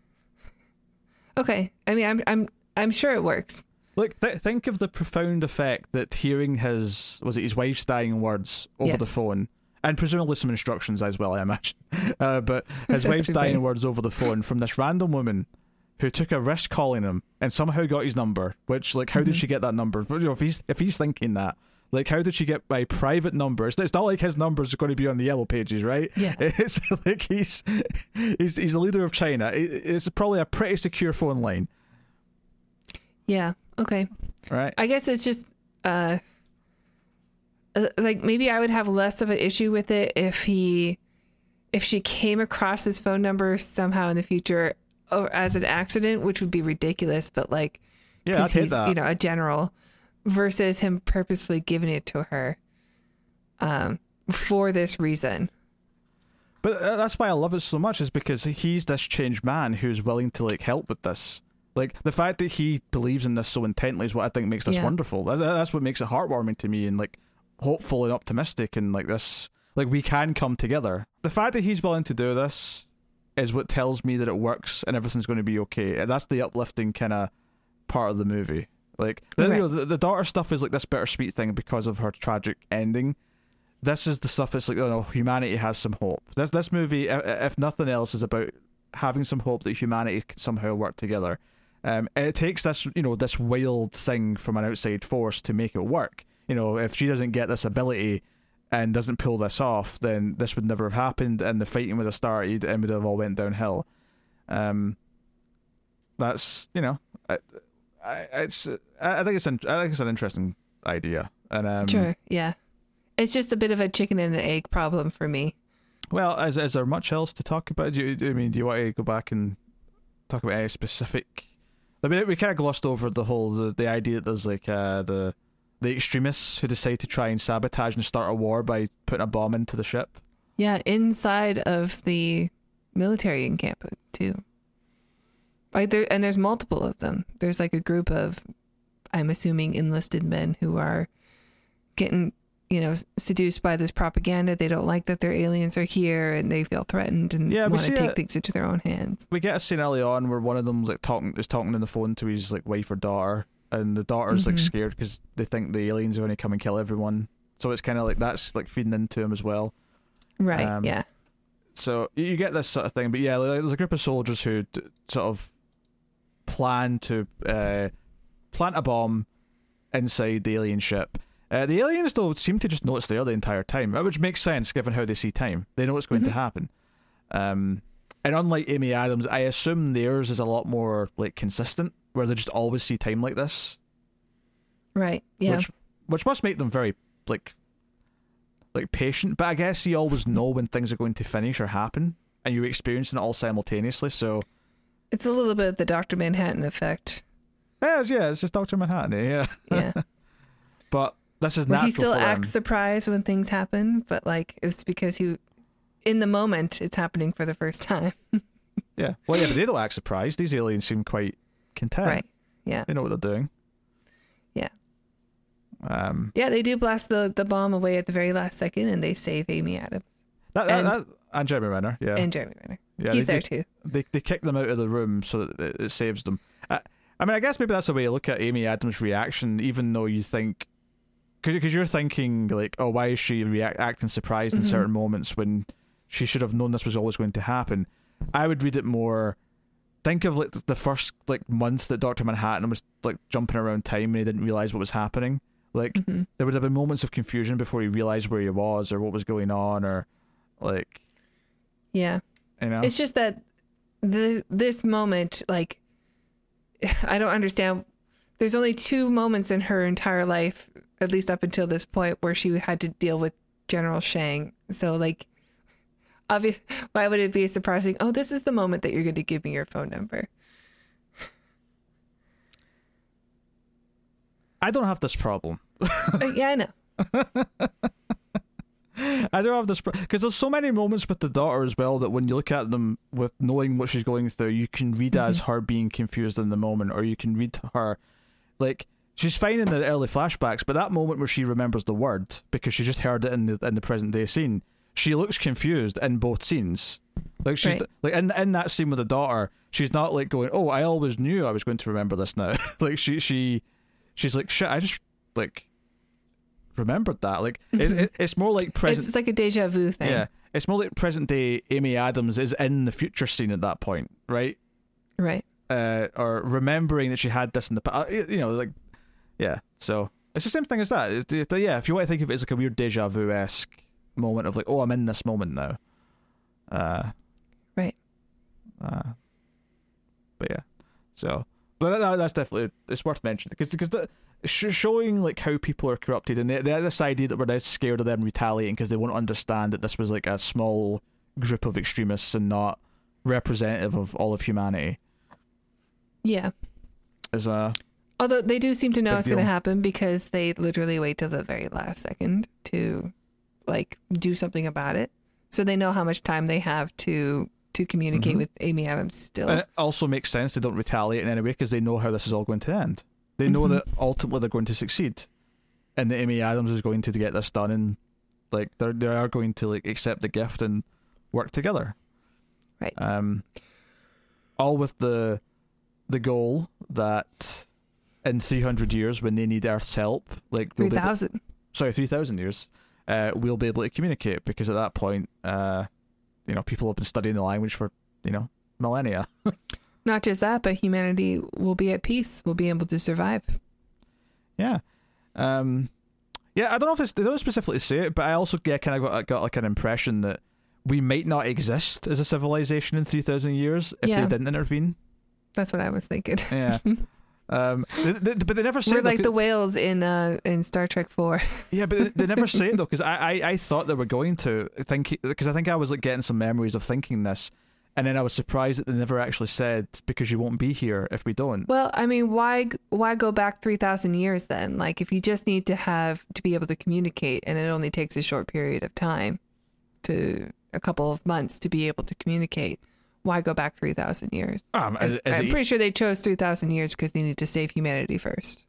Okay. I mean, I'm I'm I'm sure it works. Look, th- think of the profound effect that hearing his was it his wife's dying words over Yes. the phone, and presumably some instructions as well, I imagine. Uh, but his wife's dying words over the phone from this random woman who took a risk calling him and somehow got his number. Which, like, how did Mm-hmm. she get that number? If he's if he's thinking that, like, how did she get my private number? It's, it's not like his number's are going to be on the yellow pages, right? Yeah. It's like he's he's he's the leader of China. It's probably a pretty secure phone line, Yeah. Okay. right? I guess it's just uh, uh like maybe I would have less of an issue with it if he if she came across his phone number somehow in the future or as an accident, which would be ridiculous, but like Yeah, I'd he's that. you know a general, versus him purposely giving it to her, um, for this reason. But uh, that's why I love it so much is because he's this changed man who's willing to like help with this. Like the fact that he believes in this so intently is what I think makes this Yeah. wonderful. That's, that's what makes it heartwarming to me and like hopeful and optimistic and like this like we can come together. The fact that he's willing to do this is what tells me that it works and everything's going to be okay. And that's the uplifting kind of part of the movie. Like the, you know, the, the daughter stuff is like this bittersweet thing because of her tragic ending this is the stuff that's like, you know, humanity has some hope. This this movie, if nothing else, is about having some hope that humanity can somehow work together. Um, and it takes this, you know, this wild thing from an outside force to make it work. You know, if she doesn't get this ability and doesn't pull this off, then this would never have happened, and the fighting would have started and would have all went downhill. Um, that's you know, I, I, it's I think it's in, I think it's an interesting idea, and um, Sure, yeah. It's just a bit of a chicken and an egg problem for me. Well, is, is there much else to talk about? Do you, I mean, do you want to go back and talk about any specific? I mean, we kind of glossed over the whole the, the idea that there's like uh, the the extremists who decide to try and sabotage and start a war by putting a bomb into the ship. Yeah, inside of the military encampment too. Like there, and there's multiple of them. There's like a group of, I'm assuming, enlisted men who are getting, you know, seduced by this propaganda. They don't like that their aliens are here, and they feel threatened and Yeah, want to take things into their own hands. We get a scene early on where one of them like talking is talking on the phone to his like wife or daughter, and the daughter's like Mhm. scared because they think the aliens are going to come and kill everyone. So it's kind of like that's like feeding into him as well. Right? Um, yeah. so you- you get this sort of thing but yeah like, there's a group of soldiers who d- sort of plan to uh, plant a bomb inside the alien ship uh, the aliens though seem to just know it's there the entire time uh, which makes sense given how they see time they know it's going to Mhm. happen um, and unlike amy adams i assume theirs is a lot more like consistent where they just always see time like this Right. Yeah. which which must make them very like like patient. But I guess you always know when things are going to finish or happen, and you're experiencing it all simultaneously. So it's a little bit of the Doctor Manhattan effect. yeah, yeah, it's just Doctor Manhattan. Yeah, Yeah. but is Where natural he still acts surprised when things happen, but like it's because he, in the moment, it's happening for the first time. Yeah, well, yeah, but they don't act surprised. These aliens seem quite content. Right. Yeah. They know what they're doing. Yeah. Um. Yeah, they do blast the, the bomb away at the very last second and they save Amy Adams That, that, And- that, and Jeremy Renner. Yeah. and Jeremy Renner. yeah. He's they, there too. they they kick them out of the room so that it, it saves them. I, I mean, I guess maybe that's the way you look at Amy Adams' reaction, even though you think, because you're thinking like, oh, why is she react acting surprised in Mhm. certain moments when she should have known this was always going to happen? I would read it more. Think of like the first like month that Doctor Manhattan was like jumping around time and he didn't realize what was happening. Like hmm there would have been moments of confusion before he realized where he was or what was going on or like Yeah. you know. It's just that this, this moment, like, I don't understand. There's only two moments in her entire life, at least up until this point, where she had to deal with General Shang. So, like, obvious. Why would it be surprising? Oh, this is the moment that you're going to give me your phone number. I don't have this problem. Uh, yeah, I know. I don't have this because there's so many moments with the daughter as well that when you look at them with knowing what she's going through, you can read as her being confused in the moment, or you can read her like she's fine in the early flashbacks, but that moment where she remembers the word because she just heard it in the in the present day scene, she looks confused in both scenes. Like she's Right. like in in that scene with the daughter, she's not like going, "Oh, I always knew I was going to remember this now." like she she she's like, "Shit, I just like." Remembered that, like it's, it, it's more like present It's like a deja vu thing. yeah, it's more like present day Amy Adams is in the future scene at that point, right? Right. Uh, or remembering that she had this in the past, you know, like yeah. So it's the same thing as that. It's, it- yeah, if you want to think of it as like a weird deja vu esque moment of like, oh, I'm in this moment now. Uh, Right. Uh, but yeah, so but that, that's definitely it's worth mentioning because because the sh- showing like how people are corrupted and they, they had this idea that we're now scared of them retaliating because they won't understand that this was like a small group of extremists and not representative of all of humanity Yeah. is a Although they do seem to know Big it's going to happen because they literally wait till the very last second to like do something about it. So they know how much time they have to to communicate Mhm. with Amy Adams still. And it also makes sense they don't retaliate in any way because they know how this is all going to end. They know Mhm. that ultimately they're going to succeed, and that Amy Adams is going to get this done, and like they're they are going to like accept the gift and work together. Right. Um. All with the the goal that in three hundred years, when they need Earth's help, like we'll Three able- sorry, three thousand years, uh, we'll be able to communicate because at that point, uh, you know, people have been studying the language for you know millennia. Not just that, but humanity will be at peace. We'll be able to survive. Yeah. Um, yeah, I don't know if it's, they don't specifically say it, but I also get kind of got, got like an impression that we might not exist as a civilization in 3,000 years if Yeah. they didn't intervene. That's what I was thinking. Yeah. um, they, they- but they never say We're like the whales in uh in Star Trek Four. Yeah, but they- they never say it though, because I, I, I thought they were going to think because I think I was like getting some memories of thinking this, and then I was surprised that they never actually said because you won't be here if we don't. Well, I mean, why why go back three thousand years then? Like, if you just need to have to be able to communicate, and it only takes a short period of time, to a couple of months to be able to communicate, why go back three thousand years? Um, is, is I'm it- pretty sure they chose three thousand years because they need to save humanity first.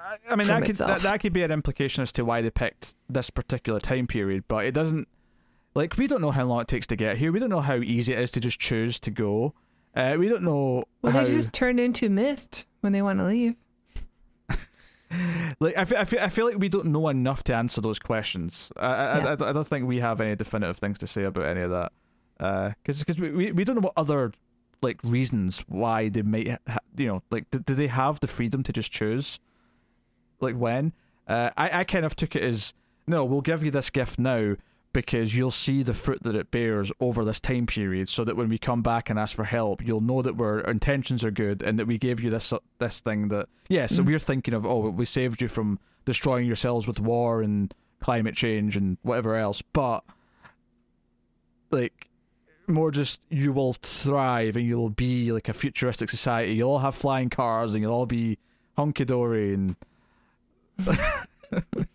I- I mean, that could that, that could be an implication as to why they picked this particular time period, but it doesn't. Like, we don't know how long it takes to get here. We don't know how easy it is to just choose to go. Uh, we don't know Well, how. they just turn into mist when they want to leave. Like, I feel, I feel, I feel like we don't know enough to answer those questions. I, I, I, I don't think we have any definitive things to say about any of that. Because because we, we we don't know what other like reasons why they might ha- you know like do, do they have the freedom to just choose like when uh, I I kind of took it as no we'll give you this gift now because you'll see the fruit that it bears over this time period so that when we come back and ask for help you'll know that our intentions are good and that we gave you this this thing that yeah so Mhm. we're thinking of oh we saved you from destroying yourselves with war and climate change and whatever else but like more just you will thrive and you'll be like a futuristic society. You'll all have flying cars and you'll all be hunky dory and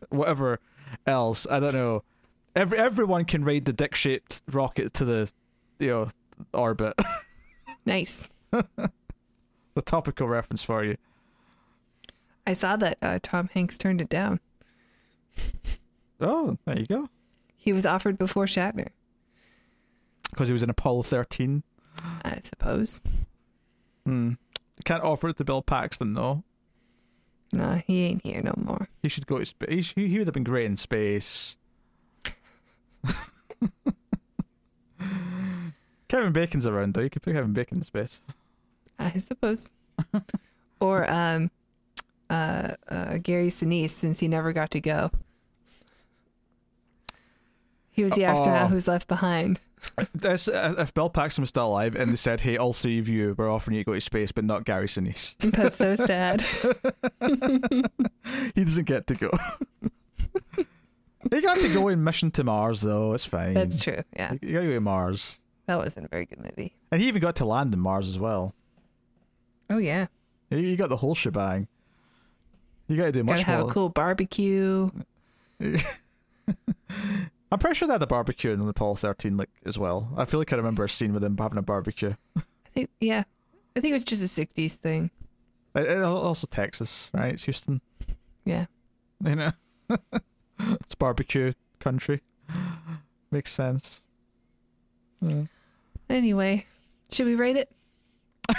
whatever else. I don't know. Every everyone can ride the dick shaped rocket to the you know orbit. Nice. the topical reference for you. I saw that uh, Tom Hanks turned it down. Oh, there you go. He was offered before Shatner, Because he was in Apollo thirteen. I suppose. Hmm. Can't offer it to Bill Paxton though. No, he ain't here no more. He should go to space. He, he would have been great in space. Kevin Bacon's around though. You could put Kevin Bacon in space. I suppose. or um, uh, uh, Gary Sinise, since he never got to go. He was the astronaut Oh. who's left behind. This, uh, if Bill Paxton was still alive and they said, "Hey, all three of you, we're offering you to go to space, but not Gary Sinise," That's so sad. he doesn't get to go. he got to go in Mission to Mars though. It's fine. That's true. Yeah, You gotta go to Mars, that wasn't a very good movie. and he even got to land in Mars as well. Oh yeah, You- You got the whole shebang. You got to do much gotta have more. a cool barbecue. I'm pretty sure they had a barbecue in the Apollo 13 like as well. I feel like I remember a scene with them having a barbecue. I think, yeah, I think it was just a '60s thing. Uh, Also Texas, right? It's Houston. Yeah. You know, it's barbecue country. Makes sense. Yeah. Anyway, should we rate it?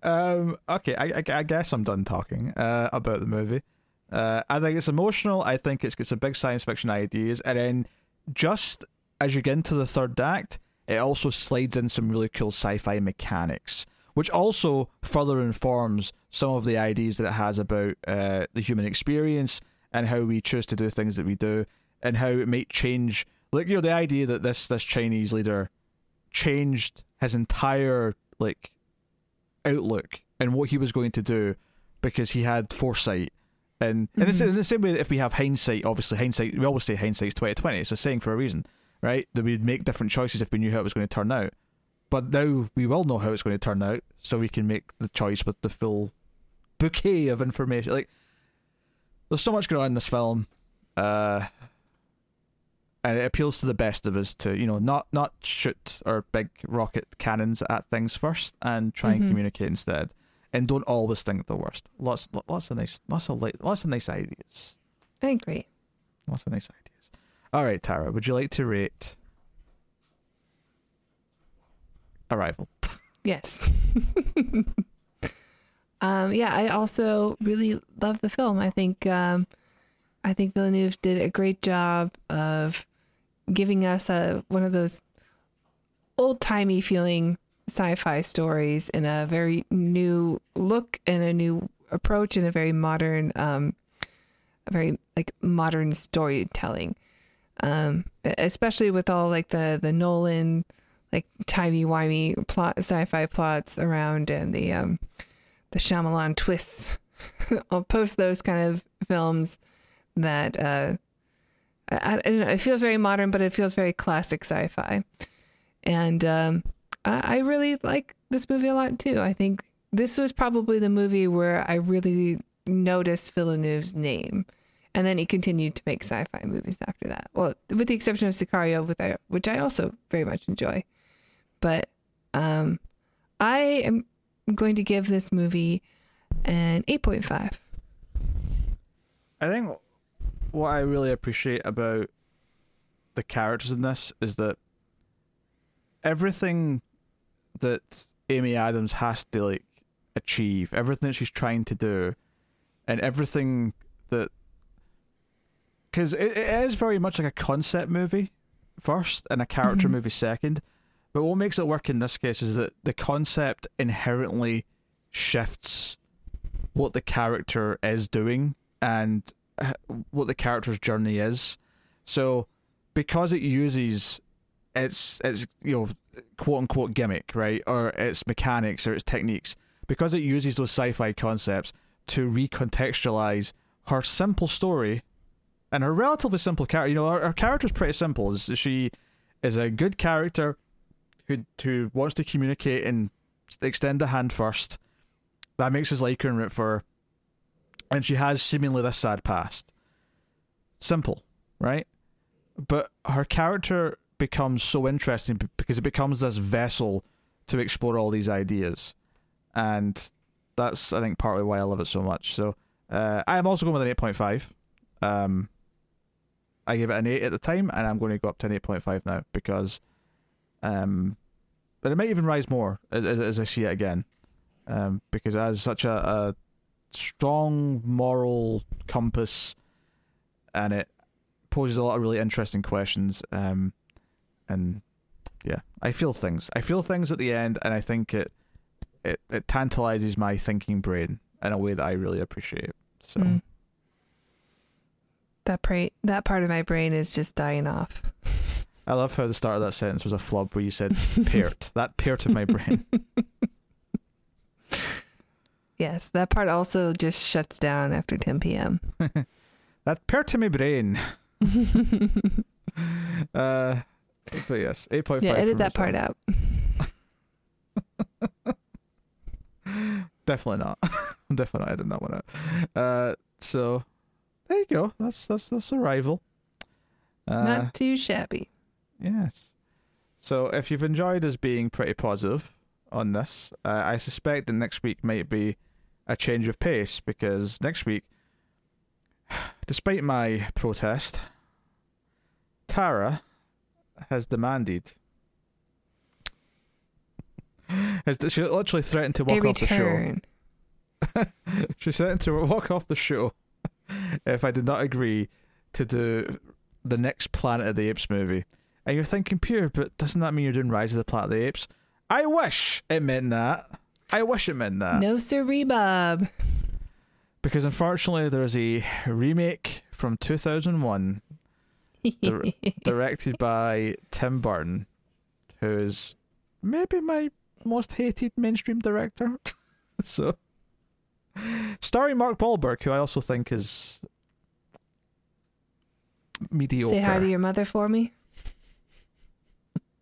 Um. Okay. I, I, I guess I'm done talking uh, about the movie. Uh, I think it's emotional. I think it's got some big science fiction ideas, and then just as you get into the third act, it also slides in some really cool sci-fi mechanics, which also further informs some of the ideas that it has about uh, the human experience and how we choose to do things that we do, and how it might change. Like you know, the idea that this this Chinese leader changed his entire like outlook and what he was going to do because he had foresight. And in, the, sa- Mhm. in the same way that if we have hindsight, obviously hindsight, we always say hindsight's twenty twenty. It's a saying for a reason, right? That we'd make different choices if we knew how it was going to turn out. but now we will know how it's going to turn out, so we can make the choice with the full bouquet of information. Like, there's so much going on in this film, uh, and it appeals to the best of us to, you know, not not shoot our big rocket cannons at things first and try and Mhm. communicate instead, and don't always think the worst. Lots, lots of nice, lots of lots of nice ideas. I agree. Lots of nice ideas. All right, Tara, would you like to rate Arrival? Yes. um, yeah, I also really love the film. I think um, I think Villeneuve did a great job of giving us a one of those old timey feeling sci-fi stories in a very new look and a new approach and a very modern, um, a very like modern storytelling. Um, especially with all like the the Nolan like timey wimey plot sci-fi plots around and the um the Shyamalan twists. I'll post those kind of films that uh I, I don't know, it feels very modern but it feels very classic sci-fi. And um I, really like this movie a lot too. I think this was probably the movie where I really noticed Villeneuve's name. And then he continued to make sci-fi movies after that. Well, with the exception of Sicario, which I also very much enjoy. But um, I am going to give this movie an 8.5. I think what I really appreciate about the characters in this is that everything that Amy Adams has to like achieve, everything that she's trying to do, and everything that because it, it is very much like a concept movie first and a character Mhm. movie second. But what makes it work in this case is that the concept inherently shifts what the character is doing and uh, what the character's journey is. So because it uses its its you know quote unquote gimmick, right, or its mechanics or its techniques, because it uses those sci-fi concepts to recontextualize her simple story and her relatively simple character. You know, her, her character's pretty simple. She is a good character who who wants to communicate and extend a hand first. That makes us like her and root for her. And she has seemingly this sad past. Simple, right? But her character becomes so interesting because it becomes this vessel to explore all these ideas. And that's, I think, partly why I love it so much. So uh, I'm also going with an 8.5. Um, I gave it an 8 at the time, and I'm going to go up to an 8.5 now because um, but it might even rise more as, as, as I see it again, um, because it has such a, a strong moral compass, and it poses a lot of really interesting questions. Um, and yeah, I feel things. I feel things at the end, and I think it it it tantalizes my thinking brain in a way that I really appreciate. So Mm. That, pra- that part of my brain is just dying off. I love how the start of that sentence was a flub where you said "peart." that peart of my brain. Yes, that part also just shuts down after 10 p.m. that peart of my brain. Uh, but yes, eight point five. yeah, edit that part out. Definitely not. I'm Definitely not editing that one out. Uh, so there you go. That's that's that's arrival. Uh, Not too shabby. yes. So if you've enjoyed us being pretty positive on this, uh, I suspect that next week might be a change of pace because next week, despite my protest, Tara has demanded. Has she literally threatened to walk off the show? she threatened to walk off the show if I did not agree to do the next Planet of the Apes movie. And you're thinking, pure, but doesn't that mean you're doing Rise of the Planet of the Apes? I wish it meant that. I wish it meant that. No siree, Bob. Because unfortunately, there's a remake from 2001 Dir- directed by Tim Burton, who is maybe my most hated mainstream director. so, starring Mark Wahlberg, who I also think is mediocre. Say hi to your mother for me.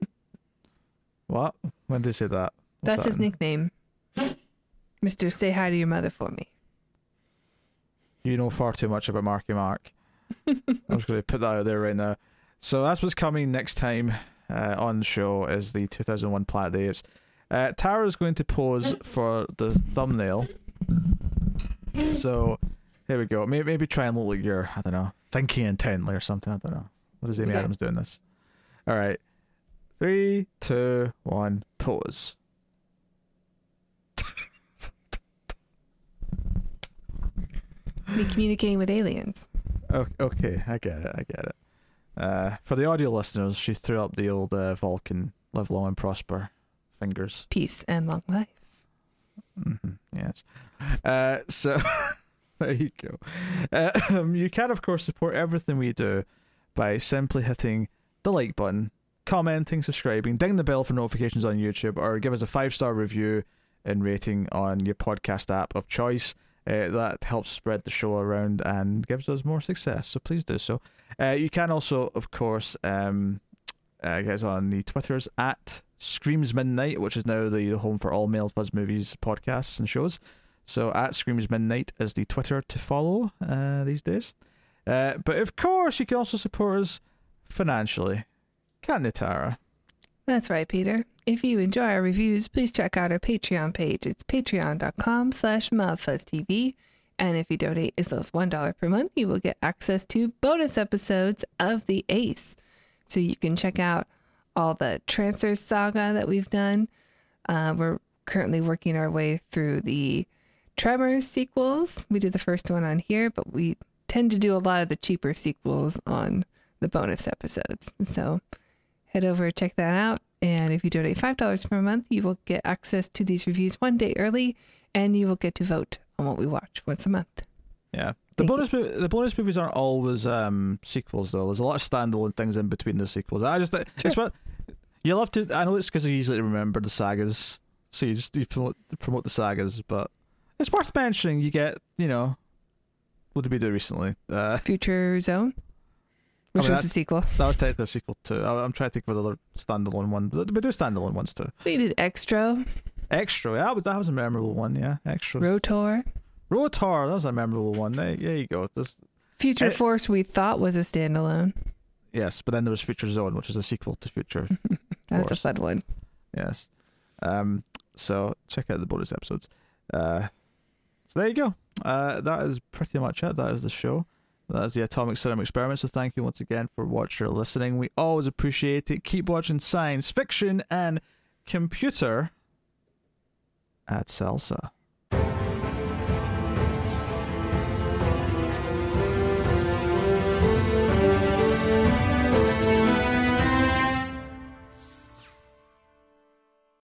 What? When did he say that? What's That's that his in? nickname. Mister, say hi to your mother for me. You know far too much about Marky Mark. I'm just going to put that out there right now. So that's what's coming next time uh, on the show is the 2001 Planet of the Apes. Uh, Tara's going to pose for the thumbnail. So here we go. Maybe, maybe try and look like you're, I don't know, thinking intently or something. I don't know. What is Amy Okay. Adams doing this? All right. Three, two, one, pause. Me communicating with aliens. Okay, I get it. I get it. Uh, for the audio listeners, she threw up the old uh, Vulcan "Live long and prosper" fingers. Peace and long life. hmm yes. Uh, so there you go. Uh, um, you can, of course, support everything we do by simply hitting the like button, commenting, subscribing, ding the bell for notifications on YouTube, or give us a five star review and rating on your podcast app of choice. Uh, that helps spread the show around and gives us more success. So please do so. Uh, you can also, of course, um, uh, get us on the Twitters at Screams Midnight, which is now the home for all Mild Fuzz movies, podcasts, and shows. So at Screams Midnight is the Twitter to follow uh, these days. Uh, but of course, you can also support us financially. Can't Tara? That's right, Peter. If you enjoy our reviews, please check out our Patreon page. It's patreon.com slash mildfuzztv. And if you donate as low as $1 per month, you will get access to bonus episodes of The Ace. So you can check out all the Trancers saga that we've done. Uh, we're currently working our way through the Tremors sequels. We did the first one on here, but we tend to do a lot of the cheaper sequels on the bonus episodes. So head over check that out and if you donate $5 per month you will get access to these reviews one day early and you will get to vote on what we watch once a month Yeah. The Thank bonus the bonus movies aren't always um, sequels though. There's a lot of standalone things in between the sequels. I just it's what you'll have to. I know it's because it's easily remember the sagas, so you just you promote, promote the sagas. But it's worth mentioning. You get you know what did we do recently? Uh, future zone which mean, was the sequel that was technically a sequel to. I- I'm trying to think of another standalone one. But we do standalone ones too. we did Xtro Xtro. Yeah, that was that was a memorable one. Yeah, Xtro. rotor Rotor. That was a memorable one. There, there you go. There's, future Eh. force we thought was a standalone yes, but then there was Future Zone, which is a sequel to Future that's a Force. fun one Yes. Um. So check out the bonus episodes. Uh. So there you go. Uh. That is pretty much it. That is the show. That is the Atomic Cinema Experiment. So thank you once again for watching or listening. We always appreciate it. Keep watching science fiction and computer at Salsa.